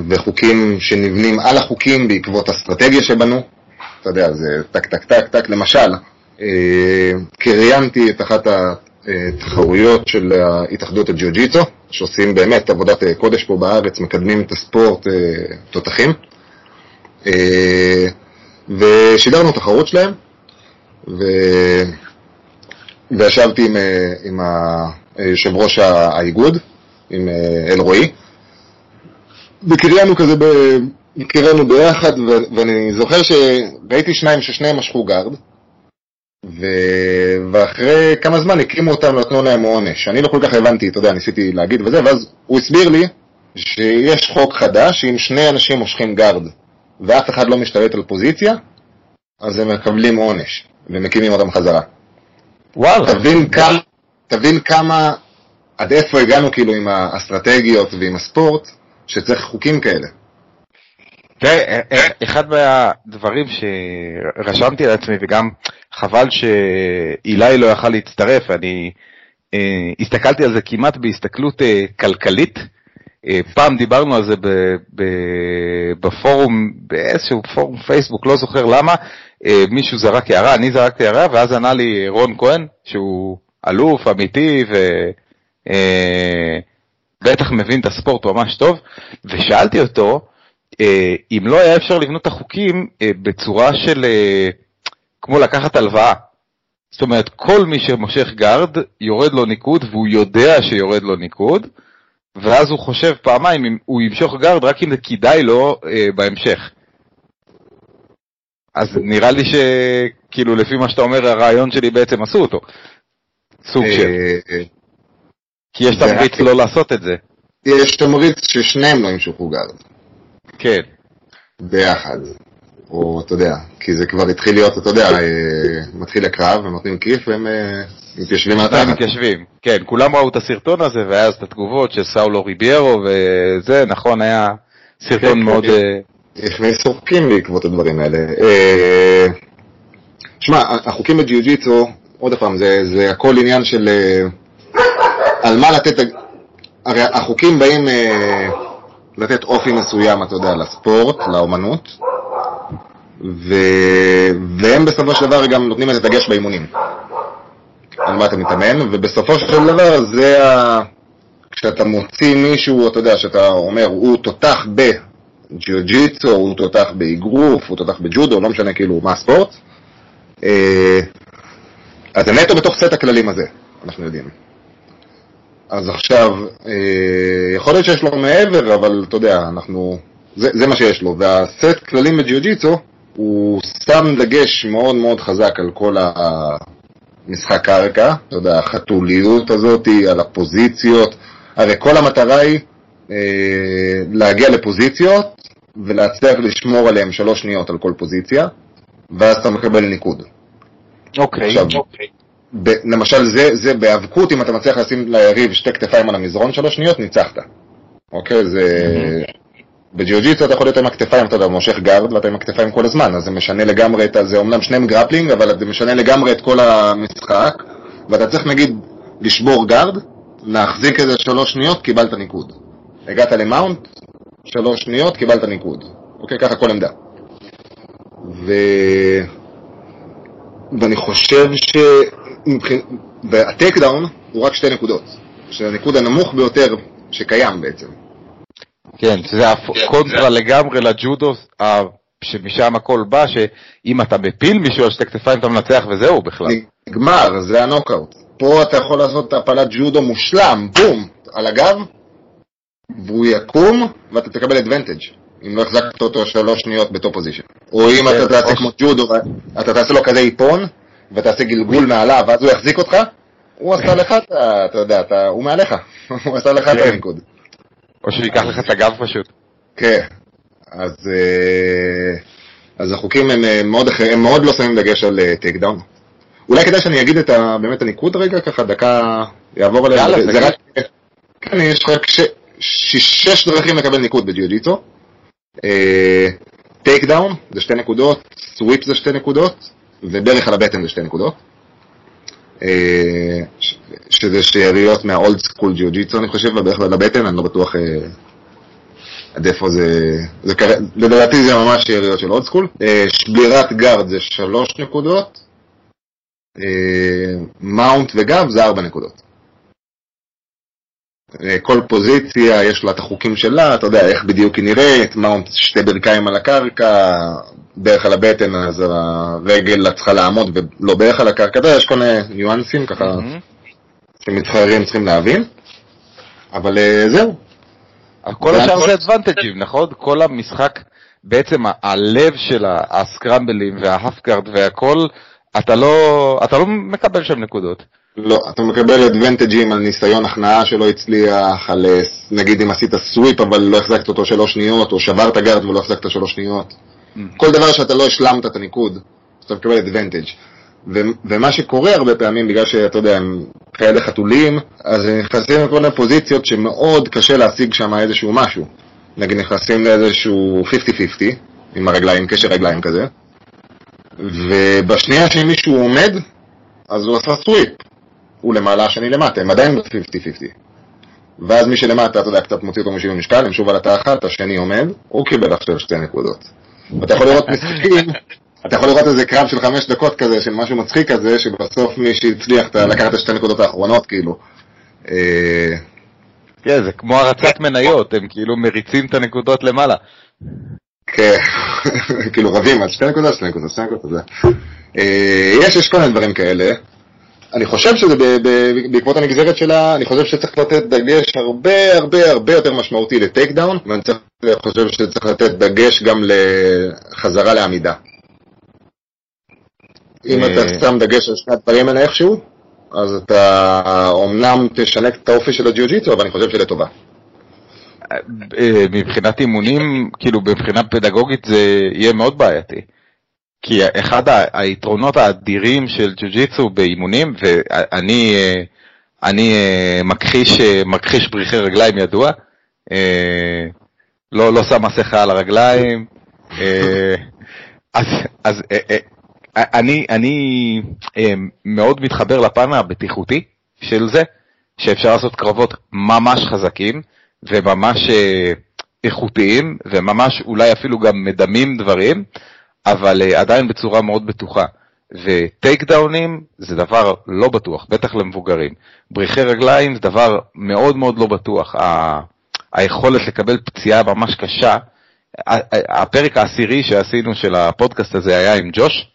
וחוקים שנבנים על החוקים בעקבות אסטרטגיה שבנו. אתה יודע, זה טק טק טק טק. למשל, אה, קריינתי את אחת התחרויות של התאחדות הג'יוג'יצו, שעושים באמת עבודת אה, קודש פה בארץ, מקדמים את הספורט אה, תותחים. ושידרנו תחרות שלהם, ו... וישבתי עם, עם יושב ראש האיגוד, עם אה, אלרועי, וקריינו כזה, ב... קריינו ביחד, ו... ואני זוכר שראיתי שניים ששניהם משכו guard, ו... ואחרי כמה זמן הקימו אותם, נתנו להם עונש. אני לא כל כך הבנתי, אתה יודע, ניסיתי להגיד וזה, ואז הוא הסביר לי שיש חוק חדש, שאם שני אנשים מושכים guard ואף אחד לא משתלט על פוזיציה, אז הם מקבלים עונש, ומקימים אותם חזרה. וואלה. תבין כמה, תבין כמה, עד איפה הגענו כאילו עם האסטרטגיות ועם הספורט, שצריך חוקים כאלה. תראה, אחד מהדברים שרשמתי על עצמי, וגם חבל שאילי לא יכל להצטרף, אני אה, הסתכלתי על זה כמעט בהסתכלות אה, כלכלית, אה, פעם דיברנו על זה ב, ב, בפורום, באיזשהו פורום פייסבוק, לא זוכר למה, אה, מישהו זרק הערה, אני זרקתי הערה, ואז ענה לי רון כהן, שהוא אלוף, אמיתי, ובטח אה, מבין את הספורט ממש טוב, ושאלתי אותו, אם לא היה אפשר לבנות את החוקים בצורה של, כמו לקחת הלוואה. זאת אומרת, כל מי שמושך גארד, יורד לו ניקוד, והוא יודע שיורד לו ניקוד, ואז הוא חושב פעמיים אם הוא ימשוך guard רק אם זה כדאי לו אה, בהמשך. אז נראה לי שכאילו לפי מה שאתה אומר הרעיון שלי בעצם עשו אותו. סוג של. אה, כי יש תמריץ לא לעשות את זה. יש תמריץ ששניהם לא ימשכו guard. כן. ביחד. או אתה יודע, כי זה כבר התחיל להיות, אתה יודע, אה, מתחיל הקרב, הם נותנים כיף והם אה, מתיישבים על התחת. מתיישבים, כן, כולם ראו את הסרטון הזה, והיה אז את התגובות של סאולו ריביירו, וזה, נכון, היה סרטון כן, מאוד... מי סורקים בעקבות הדברים האלה. שמע, החוקים בג'יוג'יצו, עוד פעם, זה, זה הכל עניין של על מה לתת, הרי החוקים באים לתת אופי מסוים, אתה יודע, לספורט, לאומנות, ו... והם בסופו של דבר גם נותנים את הדגש באימונים. על מה אתה מתאמן, ובסופו של דבר זה ה... כשאתה מוציא מישהו, אתה יודע, שאתה אומר, הוא תותח בג'יוג'יצו, הוא תותח באגרוף, הוא תותח בג'ודו, לא משנה כאילו מה הספורט, אה, אז זה נטו בתוך סט הכללים הזה, אנחנו יודעים. אז עכשיו, אה, יכול להיות שיש לו מעבר, אבל אתה יודע, אנחנו... זה, זה מה שיש לו. והסט כללים בג'יוג'יצו, הוא שם דגש מאוד מאוד חזק על כל המשחק קרקע, אתה יודע, החתוליות הזאת, על הפוזיציות. הרי כל המטרה היא להגיע לפוזיציות ולהצליח לשמור עליהן שלוש שניות על כל פוזיציה, ואז אתה מקבל ניקוד. אוקיי, עכשיו, אוקיי. ב, למשל, זה, זה בהיאבקות, אם אתה מצליח לשים ליריב שתי כתפיים על המזרון שלוש שניות, ניצחת. אוקיי? זה... Mm-hmm. בג'יוג'יצו אתה יכול להיות עם הכתפיים, אתה יודע, מושך guard ואתה עם הכתפיים כל הזמן, אז זה משנה לגמרי את ה... זה אומנם שניהם grappling, אבל זה משנה לגמרי את כל המשחק, ואתה צריך נגיד לשבור guard, להחזיק איזה שלוש שניות, קיבלת ניקוד. הגעת ל mount, שלוש שניות, קיבלת ניקוד. אוקיי, ככה כל עמדה. ו... ואני חושב ש... וה takedown הוא רק שתי נקודות, שזה הניקוד הנמוך ביותר שקיים בעצם. כן, שזה הקונטרה לגמרי לג'ודו, שמשם הכל בא, שאם אתה מפיל מישהו על שתי כתפיים אתה מנצח וזהו בכלל. נגמר, זה הנוקאוט. פה אתה יכול לעשות הפלת ג'ודו מושלם, בום, על הגב, והוא יקום ואתה תקבל advantage אם לא החזקת אותו שלוש שניות ב top position. או אם אתה תעשה כמו ג'ודו, אתה תעשה לו כזה איפון, ותעשה גלגול מעליו, ואז הוא יחזיק אותך, הוא עשה לך, אתה יודע, הוא מעליך, הוא עשה לך את כן. הניקוד. או שהוא ייקח לך את הגב פשוט. כן, אז, אה, אז החוקים הם אה, מאוד, הם מאוד לא שמים דגש על take אה, down. אולי כדאי שאני אגיד את ה, באמת הניקוד רגע, ככה דקה יעבור עליהם. יאללה, זה רק, כן, יש רק ש, שש דרכים לקבל ניקוד בג'יוג'יטסו. take down זה שתי נקודות, sweep זה שתי נקודות, וברך על הבטן זה שתי נקודות. אה, שזה שאריות מה old school ג'יוג'יצו אני חושב, ברך על הבטן, אני לא בטוח אה, עד איפה זה, זה לדעתי זה ממש שאריות של old school. אה, שבירת guard זה שלוש נקודות, mount וגב זה ארבע נקודות. כל פוזיציה יש לה את החוקים שלה, אתה יודע איך בדיוק היא נראית, mount שתי ברכיים על הקרקע, ברך על הבטן, אז הרגל צריכה לעמוד ולא ברך על הקרקע, אתה יודע, יש כל מיני ניואנסים ככה שמתחרים צריכים להבין, אבל אה, זהו. כל השאר זה advantage ים, נכון? כל המשחק, בעצם הלב של הסקרמבלים וההפגארד והכל, אתה לא, אתה לא מקבל שם נקודות. לא, אתה מקבל advantage ים על ניסיון הכנעה שלא הצליח, על אה, נגיד אם עשית sweep אבל לא החזקת אותו שלוש שניות, או שברת guard ולא החזקת שלוש שניות. Mm. כל דבר שאתה לא השלמת את הניקוד, אתה מקבל אדוונטג'. ומה שקורה הרבה פעמים, בגלל שאתה יודע, הם כאלה חתולים, אז הם נכנסים לכל מיני פוזיציות שמאוד קשה להשיג שם איזשהו משהו. נגיד נכנסים לאיזשהו 50-50, עם הרגליים, קשר רגליים כזה, ובשנייה שמישהו עומד, אז הוא עשה סוויפ. הוא למעלה, השני למטה, הם עדיין ב-50-50. ואז מי שלמטה, אתה יודע, קצת מוציא אותו משיווי משקל, הם שוב על התא אחת, השני עומד, הוא קיבל עכשיו שתי נקודות. אתה יכול לראות משחקים, אתה יכול לראות איזה קרב של חמש דקות כזה, של משהו מצחיק כזה, שבסוף מי שהצליח לקחת את השתי נקודות האחרונות, כאילו. אה, כן, זה כמו הרצת מניות, הם כאילו מריצים את הנקודות למעלה. כן, כאילו רבים על שתי נקודות, שתי נקודות, שתי נקודות, זה. אה, יש, יש כל מיני דברים כאלה. אני חושב שזה בעקבות הנגזרת שלה, אני חושב שצריך לתת דגש הרבה הרבה הרבה יותר משמעותי לטייק דאון, ואני חושב שצריך לתת דגש גם לחזרה לעמידה. אם אתה אה. שם דגש על שני הדברים האלה איכשהו, אז אתה אומנם תשנה את האופי של הג'יוג'יטו, אבל אני חושב שלטובה. אה, מבחינת אימונים, כאילו מבחינה פדגוגית זה יהיה מאוד בעייתי. כי אחד היתרונות האדירים של ג'ו-ג'יצו באימונים, ואני אה, אני אה, מכחיש, מכחיש בריחי רגליים ידוע, לא, לא שם מסכה על הרגליים, אז, אז אני, אני מאוד מתחבר לפן הבטיחותי של זה, שאפשר לעשות קרבות ממש חזקים, וממש אה, איכותיים, וממש אולי אפילו גם מדמים דברים, אבל אה, עדיין בצורה מאוד בטוחה. וטייק דאונים זה דבר לא בטוח, בטח למבוגרים. בריחי רגליים זה דבר מאוד מאוד לא בטוח. ה... היכולת לקבל פציעה ממש קשה, הפרק העשירי שעשינו של הפודקאסט הזה היה עם ג'וש,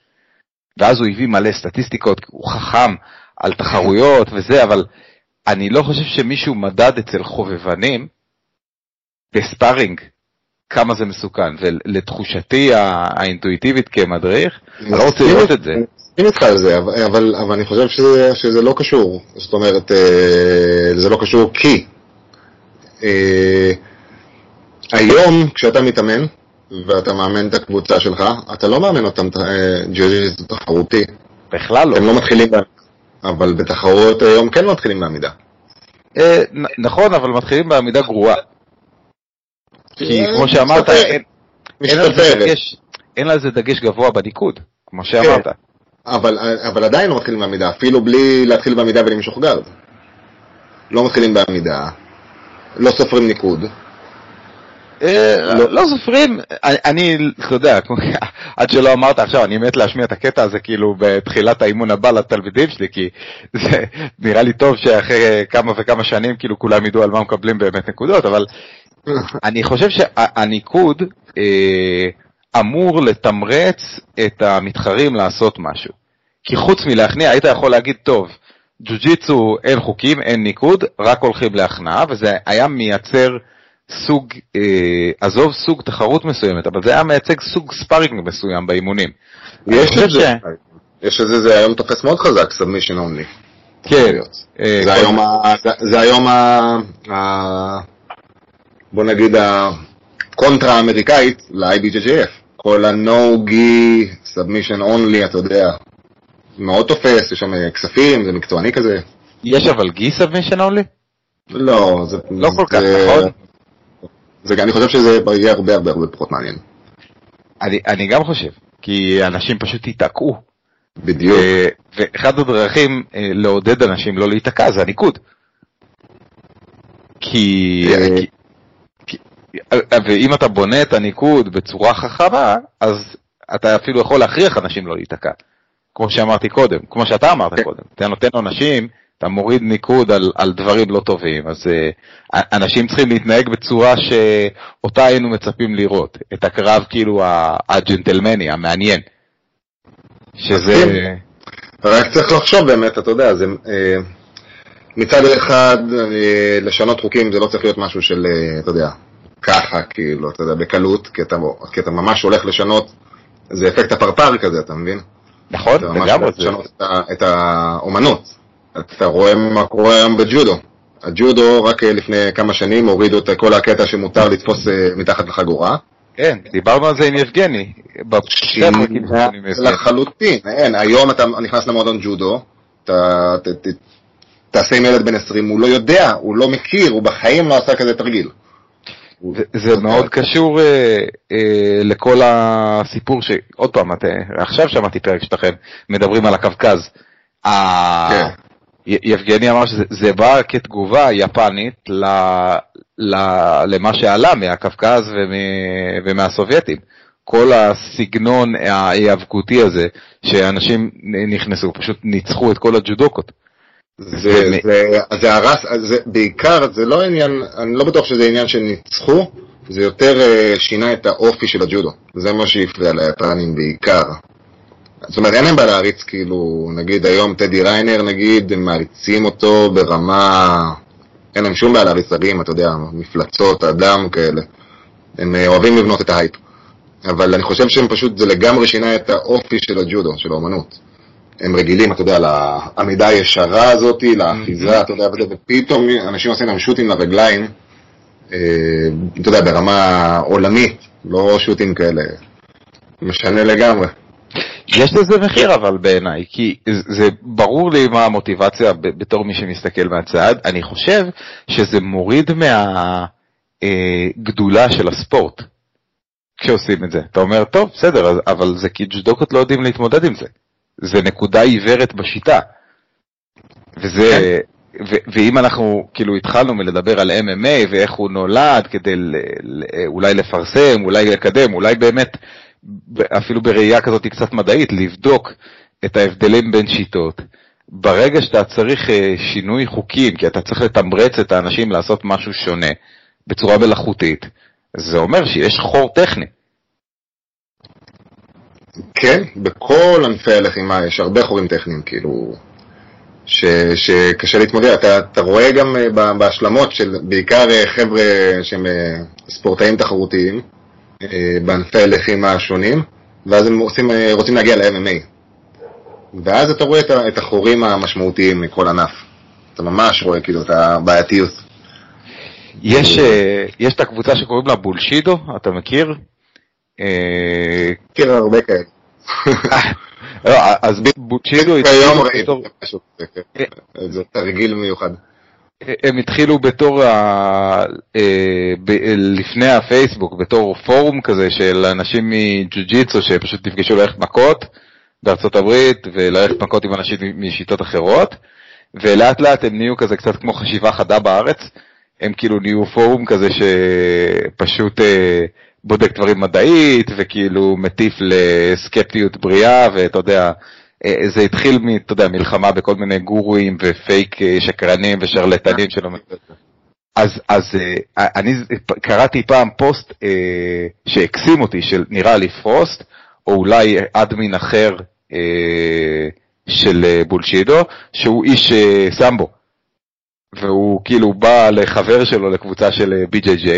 ואז הוא הביא מלא סטטיסטיקות, הוא חכם על תחרויות וזה, אבל אני לא חושב שמישהו מדד אצל חובבנים בספארינג כמה זה מסוכן, ולתחושתי האינטואיטיבית כמדריך, אני לא רוצה לראות את זה. אני איתך על זה, אבל, אבל אני חושב שזה, שזה לא קשור. זאת אומרת, אה, זה לא קשור כי אה, היום כשאתה מתאמן, ואתה מאמן את הקבוצה שלך, אתה לא מאמן אותם אה, ג'ו תחרותי. בכלל לא. הם לא מתחילים, אבל בתחרות היום כן מתחילים בעמידה. נכון, אבל מתחילים בעמידה גרועה. כי כמו שאמרת, אין על זה דגש גבוה בניקוד, כמו שאמרת. כן, אבל עדיין לא מתחילים בעמידה, אפילו בלי להתחיל בעמידה ולמשוך גרד. לא מתחילים בעמידה, לא סופרים ניקוד. אה, לא, לא סופרים, אני, אתה יודע, עד שלא אמרת עכשיו, אני מת להשמיע את הקטע הזה כאילו בתחילת האימון הבא לתלמידים שלי, כי זה נראה לי טוב שאחרי כמה וכמה שנים כאילו כולם ידעו על מה מקבלים באמת נקודות, אבל אני חושב שהניקוד אה, אמור לתמרץ את המתחרים לעשות משהו. כי חוץ מלהכניע, היית יכול להגיד, טוב, ג'ו-ג'יצו אין חוקים, אין ניקוד, רק הולכים להכנעה, וזה היה מייצר סוג, אה, עזוב סוג תחרות מסוימת, אבל זה היה מייצג סוג sparring מסוים באימונים. יש את זה, יש את זה, זה היום תופס מאוד חזק, submission only. כן. אה, זה היום ה... בוא נגיד, הקונטרה האמריקאית ל-IBJJF. כל ה-No-Gi, Submission Only, אתה יודע, מאוד תופס, יש שם כספים, זה מקצועני כזה. יש אבל gi submission only? לא, זה... לא כל כך, נכון? זה, אני חושב שזה יהיה הרבה הרבה הרבה פחות מעניין. אני, אני גם חושב, כי אנשים פשוט ייתקעו. בדיוק. ואחד הדרכים אה, לעודד אנשים לא להיתקע זה הניקוד. אה, כי, ואם אתה בונה את הניקוד בצורה חכמה, אז אתה אפילו יכול להכריח אנשים לא להיתקע. כמו שאמרתי קודם, כמו שאתה אמרת כן. קודם. אתה נותן עונשים, אתה מוריד ניקוד על, על דברים לא טובים, אז uh, אנשים צריכים להתנהג בצורה שאותה היינו מצפים לראות. את הקרב כאילו הג'נטלמני, המעניין. שזה... רק צריך לחשוב באמת, אתה יודע, זה... אה, מצד אחד, אה, לשנות חוקים זה לא צריך להיות משהו של, אתה יודע, ככה, כאילו, אתה יודע, בקלות, כי אתה, כי אתה ממש הולך לשנות, זה אפקט הפרפר כזה, אתה מבין? נכון, לגמרי. אתה ממש הולך לשנות את, את האומנות. אתה רואה מה קורה היום בג'ודו. הג'ודו, רק לפני כמה שנים הורידו את כל הקטע שמותר לתפוס אה, מתחת לחגורה. כן, דיברנו על זה עם יבגני. לחלוטין, אין, היום אתה נכנס למועדון ג'ודו, אתה תעשה עם ילד בן 20, הוא לא יודע, הוא לא מכיר, הוא בחיים לא עשה כזה תרגיל. זה מאוד קשור אה, אה, לכל הסיפור שעוד פעם, את, עכשיו שמעתי פרק שלכם, מדברים על הקווקז. כן. יבגני אמר שזה בא כתגובה יפנית ל, ל, למה שעלה מהקווקז ומ, ומהסובייטים. כל הסגנון ההיאבקותי הזה, שאנשים נכנסו, פשוט ניצחו את כל הג'ודוקות. זה, זה, זה הרס, זה, בעיקר, זה לא עניין, אני לא בטוח שזה עניין שניצחו, זה יותר אה, שינה את האופי של הג'ודו. זה מה שהפריע ליפנים בעיקר. זאת אומרת, אין להם בעיה להריץ, כאילו, נגיד היום טדי ריינר, נגיד, הם מעריצים אותו ברמה... אין להם שום בעיה להריץ הרים, אתה יודע, מפלצות, אדם כאלה. הם אה, אוהבים לבנות את ההייפ. אבל אני חושב שהם פשוט, זה לגמרי שינה את האופי של הג'ודו, של האומנות. הם רגילים, אתה יודע, לעמידה הישרה הזאת, לאחיזה, אתה יודע, ופתאום אנשים עושים להם שוטים לרגליים, אה, אתה יודע, ברמה עולמית, לא שוטים כאלה. משנה לגמרי. יש לזה מחיר אבל בעיניי, כי זה ברור לי מה המוטיבציה בתור מי שמסתכל מהצד, אני חושב שזה מוריד מהגדולה אה, של הספורט כשעושים את זה. אתה אומר, טוב, בסדר, אבל זה כי ג'ודוקות לא יודעים להתמודד עם זה. זה נקודה עיוורת בשיטה. וזה, כן. ו- ואם אנחנו כאילו התחלנו מלדבר על MMA ואיך הוא נולד כדי אולי לפרסם, אולי לקדם, אולי באמת אפילו בראייה כזאת קצת מדעית, לבדוק את ההבדלים בין שיטות. ברגע שאתה צריך אה, שינוי חוקים, כי אתה צריך לתמרץ את האנשים לעשות משהו שונה בצורה מלאכותית, זה אומר שיש חור טכני. כן, בכל ענפי הלחימה יש הרבה חורים טכניים, כאילו, ש, שקשה להתמודד. אתה, אתה רואה גם אה, בהשלמות של בעיקר אה, חבר'ה שהם ספורטאים תחרותיים, אה, בענפי הלחימה השונים, ואז הם אה, רוצים להגיע ל-MMA. ואז אתה רואה את החורים המשמעותיים מכל ענף. אתה ממש רואה כאילו את הבעייתיות. יש, אה, יש את הקבוצה שקוראים לה בולשידו, אתה מכיר? מכיר הרבה כאלה. לא, אז בולשידו... היום ראיתי משהו, זה תרגיל מיוחד. הם התחילו בתור, ה... אה. לפני הפייסבוק, בתור פורום כזה של אנשים מג'ו-ג'יצו שפשוט נפגשו ללכת מכות בארצות הברית וללכת מכות עם אנשים משיטות אחרות, ולאט לאט הם נהיו כזה קצת כמו חשיבה חדה בארץ, הם כאילו נהיו פורום כזה שפשוט אה, בודק דברים מדעית וכאילו מטיף לסקפטיות בריאה ואתה יודע, אה, זה התחיל, מ, אתה יודע, מלחמה בכל מיני גורואים ופייק אה, שקרנים ושרלטנים שלא... אז, אז אה, אני קראתי פעם פוסט שהקסים אותי, של נראה לי פרוסט, או אולי אדמין אחר של Bullshido, שהוא איש סמבו. והוא כאילו בא לחבר שלו לקבוצה של BJJ,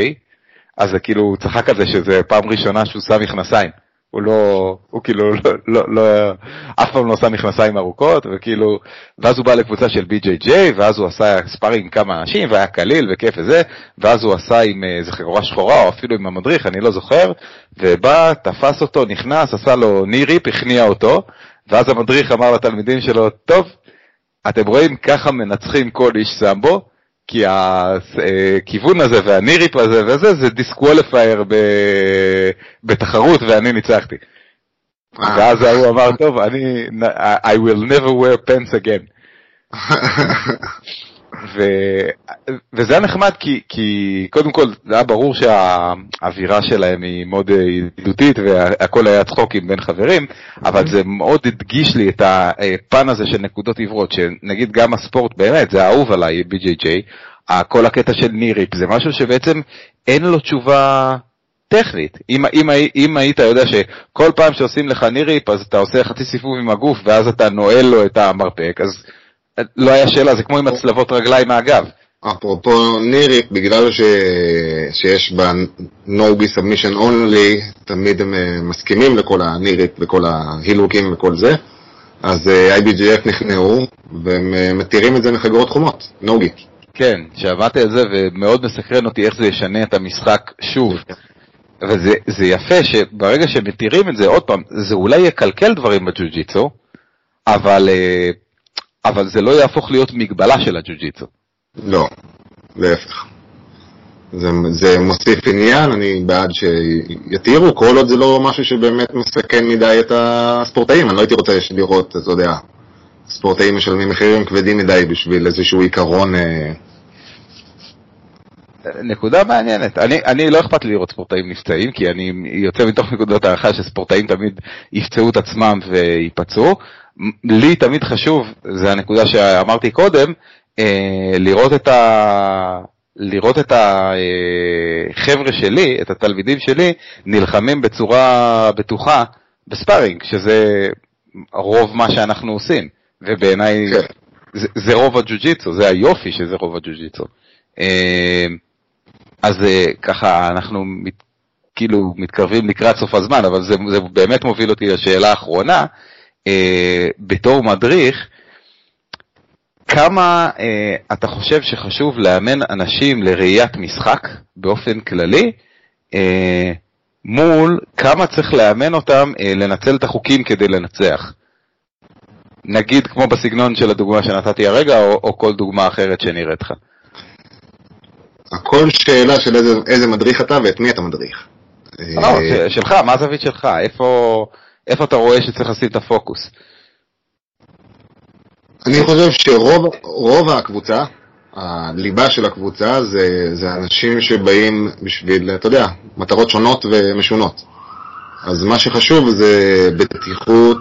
אז כאילו, הוא צחק על זה שזה פעם ראשונה שהוא שם מכנסיים. הוא לא, הוא כאילו, לא, לא, לא, אף פעם לא שם מכנסיים ארוכות, וכאילו, ואז הוא בא לקבוצה של BJJ, ואז הוא עשה sparring עם כמה אנשים, והיה קליל וכיף וזה, ואז הוא עשה עם איזה חגורה שחורה, או אפילו עם המדריך, אני לא זוכר, ובא, תפס אותו, נכנס, עשה לו knee reap, הכניע אותו, ואז המדריך אמר לתלמידים שלו, טוב, אתם רואים, ככה מנצחים כל איש סמבו, כי הכיוון הזה וה knee reap הזה וזה, זה disqualifier בתחרות ואני ניצחתי. אה. ואז ההוא אמר, טוב, אני, I will never wear pants again. ו... וזה היה נחמד כי, כי קודם כל זה היה ברור שהאווירה שלהם היא מאוד ידידותית והכל היה צחוקים בין חברים, אבל זה מאוד הדגיש לי את הפן הזה של נקודות עיוורות, שנגיד גם הספורט באמת, זה אהוב עליי, BJJ, כל הקטע של ניריפ, זה משהו שבעצם אין לו תשובה טכנית. אם, אם, אם היית יודע שכל פעם שעושים לך ניריפ אז אתה עושה חצי סיבוב עם הגוף ואז אתה נועל לו את המרפק, אז לא היה שאלה, זה כמו עם הצלבות רגליים מהגב. אפרופו ניריק, בגלל ש... שיש בה no be submission only, תמיד הם אה, מסכימים לכל הניריק וכל ההילוקים וכל זה, אז אה, IBGF נכנעו, והם אה, מתירים את זה מחגורות חומות, נוגי. כן, שמעתי על זה ומאוד מסקרן אותי איך זה ישנה את המשחק שוב. וזה יפה שברגע שמתירים את זה, עוד פעם, זה אולי יקלקל דברים בג'ו-ג'יצו, אבל אבל זה לא יהפוך להיות מגבלה של הג'ו-ג'יצו. לא, להפך. זה, זה מוסיף עניין, אני בעד שיתירו, כל עוד זה לא משהו שבאמת מסכן מדי את הספורטאים, אני לא הייתי רוצה לראות, אתה יודע, ספורטאים משלמים מחירים כבדים מדי בשביל איזשהו עיקרון... אה, נקודה מעניינת. אני, אני לא אכפת לי לראות ספורטאים נפצעים, כי אני יוצא מתוך נקודות ההנחה שספורטאים תמיד יפצעו את עצמם וייפצעו. לי תמיד חשוב, זו הנקודה שאמרתי קודם, אה, לראות את ה... לראות את החבר'ה שלי, את התלמידים שלי, נלחמים בצורה בטוחה בספארינג, שזה רוב מה שאנחנו עושים, ובעיניי כן. זה, זה רוב הג'ו-ג'יצו, זה היופי שזה רוב הג'ו-ג'יצו. אה, אז אה, ככה אנחנו מת, כאילו מתקרבים לקראת סוף הזמן, אבל זה, זה באמת מוביל אותי לשאלה האחרונה. אה, בתור מדריך, כמה אה, אתה חושב שחשוב לאמן אנשים לראיית משחק באופן כללי, אה, מול כמה צריך לאמן אותם אה, לנצל את החוקים כדי לנצח? נגיד כמו בסגנון של הדוגמה שנתתי הרגע, או, או כל דוגמה אחרת שנראית לך. הכל שאלה של איזה, איזה מדריך אתה ואת מי אתה מדריך. לא, שלך, מה הזווית שלך? איפה, איפה אתה רואה שצריך לשים את הפוקוס? אני חושב שרוב הקבוצה, הליבה של הקבוצה, זה, זה אנשים שבאים בשביל, אתה יודע, מטרות שונות ומשונות. אז מה שחשוב זה בטיחות,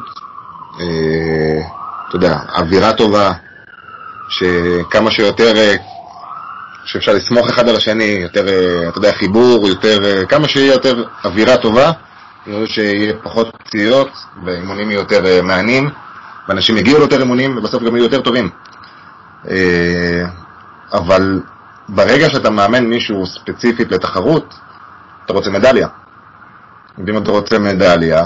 אה, אתה יודע, אווירה טובה, שכמה שיותר, אה, שאפשר לסמוך אחד על השני, יותר, אה, אתה יודע, חיבור, יותר, אה, כמה שיהיה יותר אווירה טובה, חושב שיהיה פחות פציעות, ואימונים יהיו יותר מעניינים. ואנשים יגיעו ליותר אימונים ובסוף גם יהיו יותר טובים. אה, אבל ברגע שאתה מאמן מישהו ספציפית לתחרות, אתה רוצה מדליה. ואם אתה רוצה מדליה,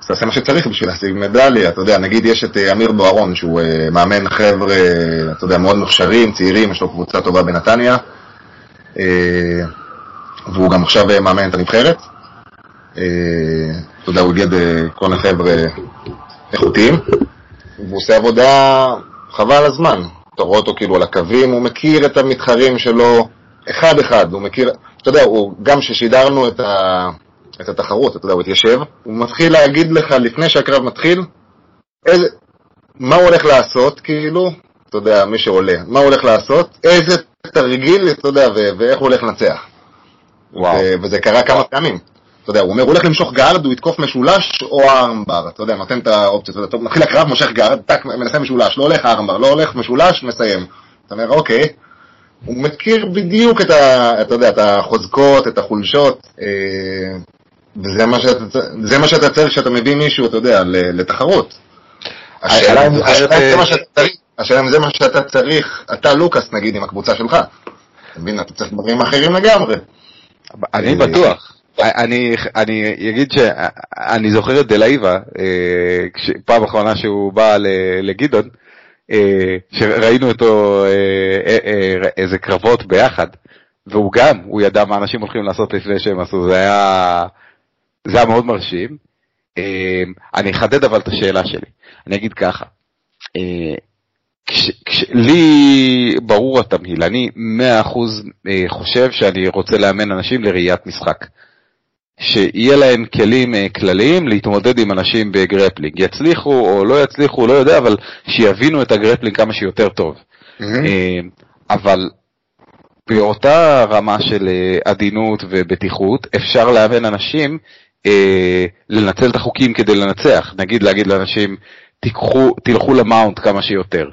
אז תעשה מה שצריך בשביל להשיג מדליה. אתה יודע, נגיד יש את אה, אמיר בוארון, שהוא אה, מאמן חבר'ה, אתה יודע, מאוד מוכשרים, צעירים, יש לו קבוצה טובה בנתניה, והוא גם עכשיו מאמן את הנבחרת. אתה יודע, הוא איגד כל החבר'ה איכותיים. והוא עושה עבודה חבל על הזמן. אתה רואה אותו כאילו על הקווים, הוא מכיר את המתחרים שלו אחד-אחד, הוא מכיר, אתה יודע, הוא, גם כששידרנו את, ה, את התחרות, אתה יודע, הוא התיישב, הוא מתחיל להגיד לך לפני שהקרב מתחיל, איזה, מה הוא הולך לעשות, כאילו, אתה יודע, מי שעולה, מה הוא הולך לעשות, איזה תרגיל, אתה יודע, ואיך הוא הולך לנצח. וואו. וזה קרה כמה פעמים. אתה יודע, הוא אומר, הוא הולך למשוך guard, הוא יתקוף משולש או armbar, אתה יודע, נותן את האופציה, אתה יודע, מתחיל הקרב, מושך guard, טק, מנסה משולש, לא הולך armbar, לא הולך משולש, מסיים. אתה אומר, אוקיי, הוא מכיר בדיוק את, ה, אתה יודע, את החוזקות, את החולשות, אה, וזה מה שאתה, זה מה שאתה צריך כשאתה מביא מישהו, אתה יודע, לתחרות. השאלה אם זה מה שאתה צריך, אתה לוקאס נגיד עם הקבוצה שלך. אתה מבין, אתה צריך דברים אחרים לגמרי. אני בטוח. אני, אני אגיד שאני זוכר את דלאיבה, אה, פעם אחרונה שהוא בא לגדעון, אה, שראינו אותו אה, איזה קרבות ביחד, והוא גם, הוא ידע מה אנשים הולכים לעשות לפני שהם עשו, זה היה, זה היה מאוד מרשים. אני אחדד אבל את השאלה שלי, אני אגיד ככה, כש, כש, לי ברור התמהיל, אני מאה אחוז חושב שאני רוצה לאמן אנשים לראיית משחק. שיהיה להם כלים אה, כלליים להתמודד עם אנשים ב grappling. יצליחו או לא יצליחו, לא יודע, אבל שיבינו את ה grappling כמה שיותר טוב. Mm-hmm. אבל באותה רמה של אה, עדינות ובטיחות, אפשר לאמן אנשים אה, לנצל את החוקים כדי לנצח. נגיד להגיד לאנשים, תיקחו, תלכו ל mount כמה שיותר,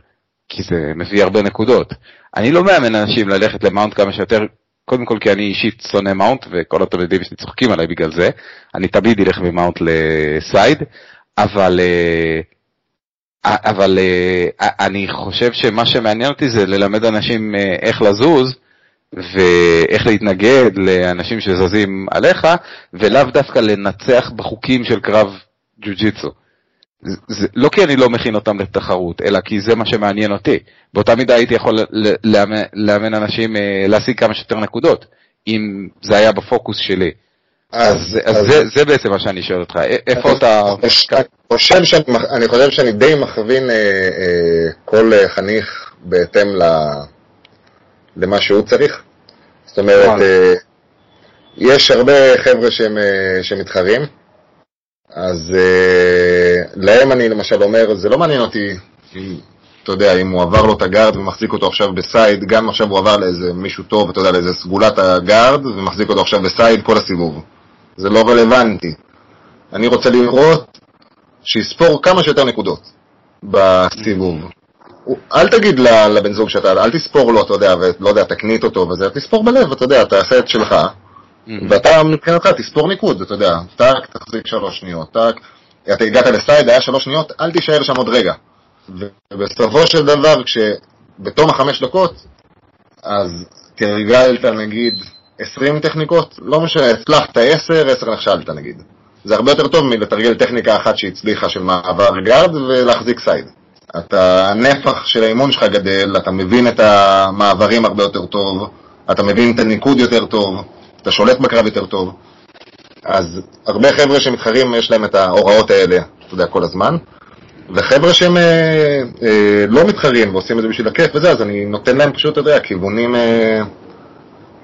כי זה מביא הרבה נקודות. אני לא מאמן אנשים ללכת ל mount כמה שיותר קודם כל כי אני אישית שונא mount, וכל התלמידים שלי צוחקים עליי בגלל זה. אני תמיד אלך מ mount ל side, אבל... אה, אבל אה, אני חושב שמה שמעניין אותי זה ללמד אנשים אה, איך לזוז ואיך להתנגד לאנשים שזזים עליך, ולאו דווקא לנצח בחוקים של קרב ג'ו-ג'יצו. זה, לא כי אני לא מכין אותם לתחרות, אלא כי זה מה שמעניין אותי. באותה מידה הייתי יכול לאמן, לאמן אנשים אה, להשיג כמה שיותר נקודות, אם זה היה בפוקוס שלי. אז, אז, אז זה, זה בעצם מה שאני שואל אותך, איפה אתה... חושב שאני, אני חושב שאני די מכווין אה, אה, כל חניך בהתאם ל, למה שהוא צריך. זאת אומרת, אה, יש הרבה חבר'ה שהם, אה, שמתחרים, אז uh, להם אני למשל אומר, זה לא מעניין אותי אם, אתה יודע, אם הוא עבר לו את הגארד ומחזיק אותו עכשיו בסייד, גם עכשיו הוא עבר לאיזה מישהו טוב, אתה יודע, לאיזה סגולת הגארד, ומחזיק אותו עכשיו בסייד כל הסיבוב. זה לא רלוונטי. אני רוצה לראות שיספור כמה שיותר נקודות בסיבוב. אל תגיד לבן זוג שאתה, אל תספור לו, אתה יודע, ולא יודע, תקנית אותו וזה, תספור בלב, אתה יודע, תעשה את שלך, ואתה מבחינתך תספור ניקוד, אתה יודע, טאק, תחזיק שלוש שניות, טאק, אתה הגעת לסייד, היה שלוש שניות, אל תישאר שם עוד רגע. ובסופו של דבר, כשבתום החמש דקות, אז תרגלת נגיד 20 טכניקות, לא משנה, הצלחת 10, 10 נכשלת נגיד. זה הרבה יותר טוב מלתרגל טכניקה אחת שהצליחה של מעבר guard ולהחזיק side. אתה, הנפח של האימון שלך גדל, אתה מבין את המעברים הרבה יותר טוב, אתה מבין את הניקוד יותר טוב, אתה שולט בקרב יותר טוב. אז הרבה חבר'ה שמתחרים יש להם את ההוראות האלה, אתה יודע, כל הזמן. וחבר'ה שהם אה, אה, לא מתחרים ועושים את זה בשביל הכיף וזה, אז אני נותן להם פשוט, אתה יודע, כיוונים אה,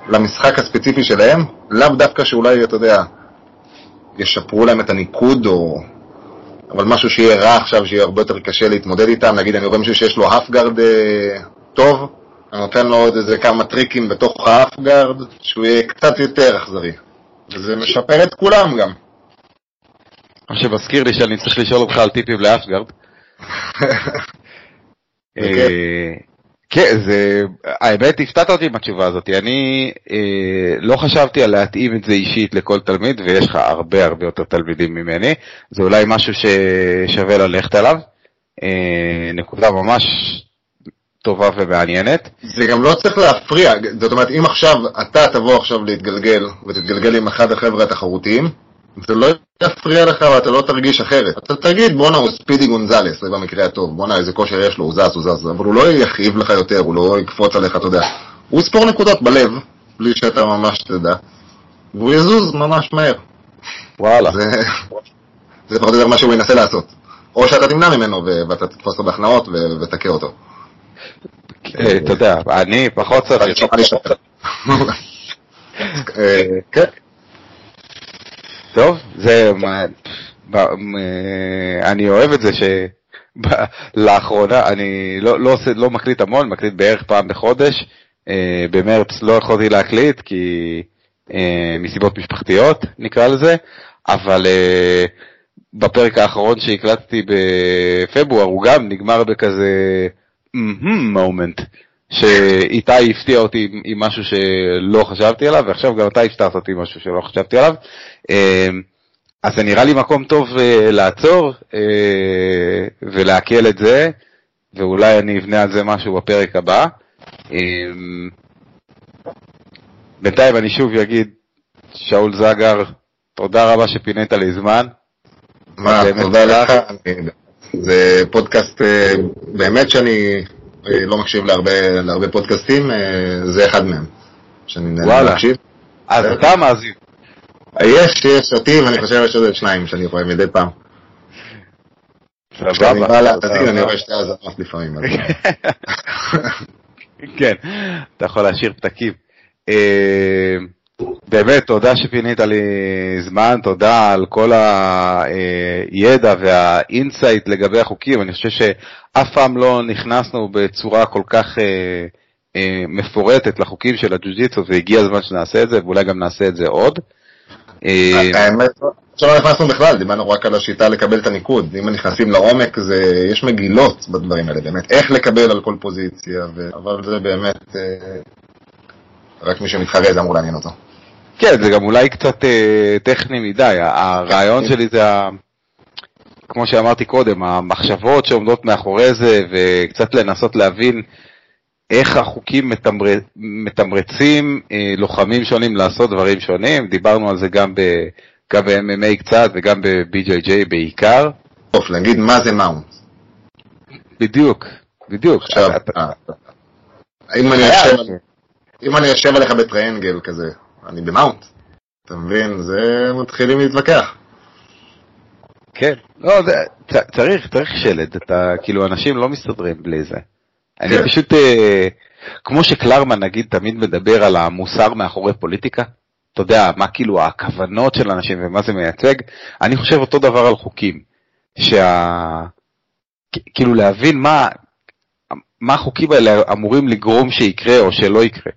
למשחק הספציפי שלהם, לאו דווקא שאולי, אתה יודע, ישפרו להם את הניקוד או... אבל משהו שיהיה רע עכשיו, שיהיה הרבה יותר קשה להתמודד איתם, נגיד אני רואה מישהו שיש לו half guard אה, טוב, אני נותן לו עוד איזה כמה טריקים בתוך ה half guard, שהוא יהיה קצת יותר אכזרי. וזה משפר את כולם גם. מה שמזכיר לי שאני צריך לשאול אותך על טיפים ל half guard. אה, כן, זה, האמת הפתעת אותי עם התשובה הזאת, אני אה, לא חשבתי על להתאים את זה אישית לכל תלמיד, ויש לך הרבה הרבה יותר תלמידים ממני, זה אולי משהו ששווה ללכת עליו, אה, נקודה ממש טובה ומעניינת. זה גם לא צריך להפריע, זאת אומרת, אם עכשיו אתה תבוא עכשיו להתגלגל, ותתגלגל עם אחד החבר'ה התחרותיים, זה לא יפריע לך ואתה לא תרגיש אחרת. אתה תגיד, בואנה, הוא ספידי גונזלס, זה במקרה הטוב, בואנה, איזה כושר יש לו, הוא זז, הוא זז, אבל הוא לא יכאיב לך יותר, הוא לא יקפוץ עליך, אתה יודע. הוא יספור נקודות בלב, בלי שאתה ממש תדע, והוא יזוז ממש מהר. וואלה. זה, זה פחות או יותר מה שהוא ינסה לעשות. או שאתה תמנע ממנו ואתה תתפוס אותו בהכנעות ותכה אותו. אה, אתה יודע, אני פחות צריך. אה, כן. טוב, זה... אני אוהב את זה שלאחרונה, אני לא, לא, עושה, לא מקליט המון, מקליט בערך פעם בחודש. אה, במרץ לא יכולתי להקליט, כי מסיבות משפחתיות נקרא לזה, אבל בפרק האחרון שהקלטתי בפברואר הוא גם נגמר בכזה מומנט, שאיתי הפתיע אותי עם משהו שלא חשבתי עליו, ועכשיו גם אתה הפתעת אותי עם משהו שלא חשבתי עליו. אמ, אז זה נראה לי מקום טוב אה, לעצור אה, ולעכל את זה, ואולי אני אבנה על זה משהו בפרק הבא. אמ, בינתיים אני שוב אגיד, שאול זגר, תודה רבה שפינית לי זמן. מה, תודה לך. זה פודקאסט, אה, באמת שאני אה, לא מקשיב להרבה, להרבה פודקאסטים, אה, זה אחד מהם. שאני נהנה להקשיב. אז אתה מאזין. יש, יש אותי, ואני חושב שיש עוד שניים שאני רואה מדי פעם. כשאני בא להאזין, אני רואה שתי האזנות לפעמים. כן, אתה יכול להשאיר פתקים. באמת, תודה שפינית לי זמן, תודה על כל הידע והאינסייט לגבי החוקים. אני חושב שאף פעם לא נכנסנו בצורה כל כך אה, אה, מפורטת לחוקים של הג'ו-ג'יצו, והגיע הזמן שנעשה את זה, ואולי גם נעשה את זה עוד. אה, האמת, שלא נכנסנו בכלל, דיברנו רק על השיטה לקבל את הניקוד. אם נכנסים לעומק, יש מגילות בדברים האלה, באמת, איך לקבל על כל פוזיציה. אבל זה באמת, רק מי שמתחרה זה אמור לעניין אותו. כן, זה גם אולי קצת אה, טכני מדי, הרעיון שלי זה, ה... כמו שאמרתי קודם, המחשבות שעומדות מאחורי זה, וקצת לנסות להבין איך החוקים מתמר... מתמרצים אה, לוחמים שונים לעשות דברים שונים, דיברנו על זה גם, ב... גם ב-MMA קצת וגם ב-BJJ בעיקר. טוב, להגיד מה זה מאונט. בדיוק, בדיוק. עכשיו, אה, אם אני יושב... אם אני יושב עליך בטריינגל כזה, אני במאונט. אתה מבין? זה מתחילים להתווכח. כן, לא, זה, צריך, צריך שלד, אתה, כאילו, אנשים לא מסתדרים בלי זה. אני כן. פשוט, אה, כמו שקלרמן נגיד תמיד מדבר על המוסר מאחורי פוליטיקה, אתה יודע, מה כאילו הכוונות של אנשים ומה זה מייצג, אני חושב אותו דבר על חוקים, שה... כאילו להבין מה, מה החוקים האלה אמורים לגרום שיקרה או שלא יקרה.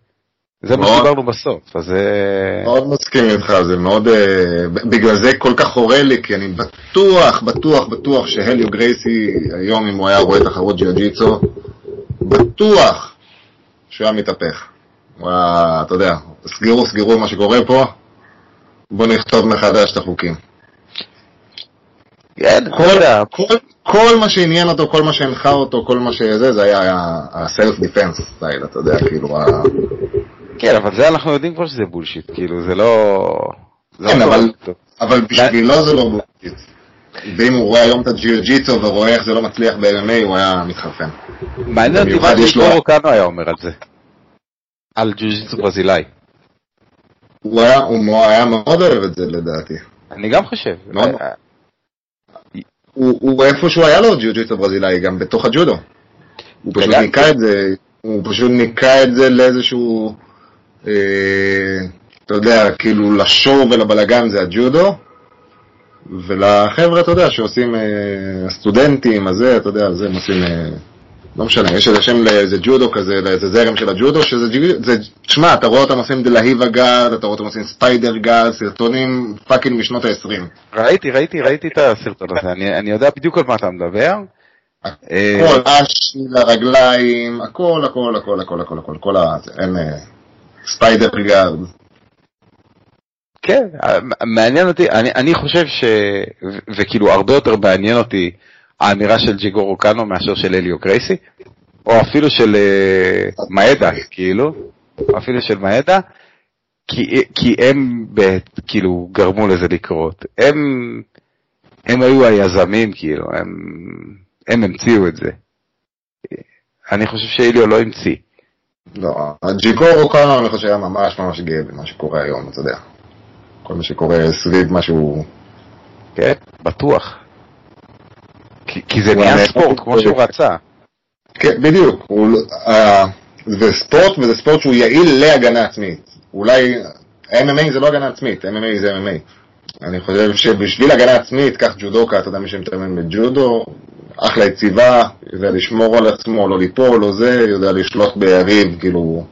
זה מה שדיברנו בסוף, אז... אה, מאוד מסכים איתך, זה מאוד... אה, בגלל זה כל כך חורה לי, כי אני בטוח, בטוח, בטוח שהליו גרייסי, היום אם הוא היה רואה תחרות ג'יוג'יצו, בטוח שהוא היה מתהפך. היה, אתה יודע, סגרו, סגרו מה שקורה פה, בואו נכתוב מחדש את החוקים. כן, כל, כל, כל מה שעניין אותו, כל מה שהנחה אותו, כל מה שזה, זה היה ה-self defense סטייל, אתה יודע, כאילו. כן, אבל זה אנחנו יודעים כבר שזה בולשיט, כאילו, זה לא... כן, אבל, אבל בשבילו זה לא בולשיט. ואם הוא רואה היום את הג'יוג'יצו ורואה איך זה לא מצליח ב-MMA, הוא היה מתחרפן. מעניין אותי מה ג'יגורו קאנו היה אומר על זה. על ג'יוג'יצו ברזילאי. הוא היה, הוא היה מאוד אוהב את זה לדעתי. אני גם חושב. מאוד. הוא, הוא איפשהו היה לו ג'יוג'יצו ברזילאי, גם בתוך הג'ודו. הוא פשוט ניקה את זה, הוא פשוט ניקה את זה לאיזשהו, אה, אתה יודע, כאילו לשור ולבלגן זה הג'ודו, ולחבר'ה, אתה יודע, שעושים, אה, הסטודנטים, הזה, אתה יודע, זה הם עושים, אה, לא משנה, יש איזה שם לאיזה ג'ודו כזה, לאיזה זרם של הג'ודו, שזה, זה, תשמע, אתה רואה אותם עושים דלהיבה גארד, אתה רואה אותם עושים ספיידר גארד, סרטונים פאקינג משנות ה-20. ראיתי, ראיתי, ראיתי את הסרטון הזה, אני, אני יודע בדיוק על מה אתה מדבר. הכל אש לרגליים, הכל, הכל, הכל, הכל, הכל, הכל, כל ה... אין... spider guard. כן, מעניין אותי, אני, אני חושב ש... וכאילו הרבה יותר מעניין אותי האמירה של ג'יגורו קאנו מאשר של אליו גרייסי, או אפילו של uh, מאידה, כאילו, אפילו של מאידה, כי, כי הם בעצם, כאילו גרמו לזה לקרות. הם, הם היו היזמים, כאילו, הם, הם המציאו את זה. אני חושב שאליו לא המציא. לא, הג'יגורו קאנו אני חושב שהיה ממש ממש גאה במה שקורה היום, אתה יודע. כל מה שקורה סביב משהו... כן, בטוח. כי, כי זה נהיה ספורט, כמו שהוא רצה. כן, בדיוק. הוא, uh, זה ספורט, וזה ספורט שהוא יעיל להגנה עצמית. אולי MMA זה לא הגנה עצמית, MMA זה MMA. אני חושב שבשביל הגנה עצמית, קח ג'ודוקה, אתה יודע מי שמתאמן בג'ודו, אחלה יציבה, יודע לשמור על עצמו, לא ליפול, לא זה, יודע לשלוט ביריב, כאילו...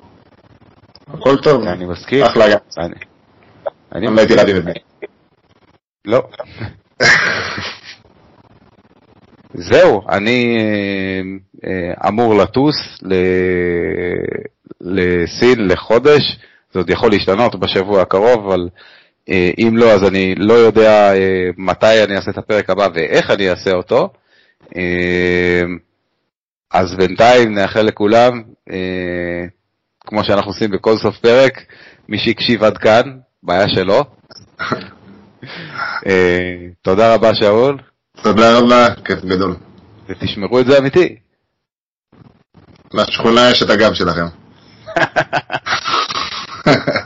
הכל טוב. אני מסכים. אחלה הגנה. אני לא הייתי רב עם לא. זהו, אני אה, אמור לטוס לסין לחודש, זה עוד יכול להשתנות בשבוע הקרוב, אבל אה, אם לא, אז אני לא יודע אה, מתי אני אעשה את הפרק הבא ואיך אני אעשה אותו. אז בינתיים נאחל לכולם, כמו שאנחנו עושים בכל סוף פרק, מי שהקשיב עד כאן, בעיה שלו. תודה רבה, שאול. תודה רבה, כיף גדול. ותשמרו את זה אמיתי. לשכונה יש את הגב שלכם.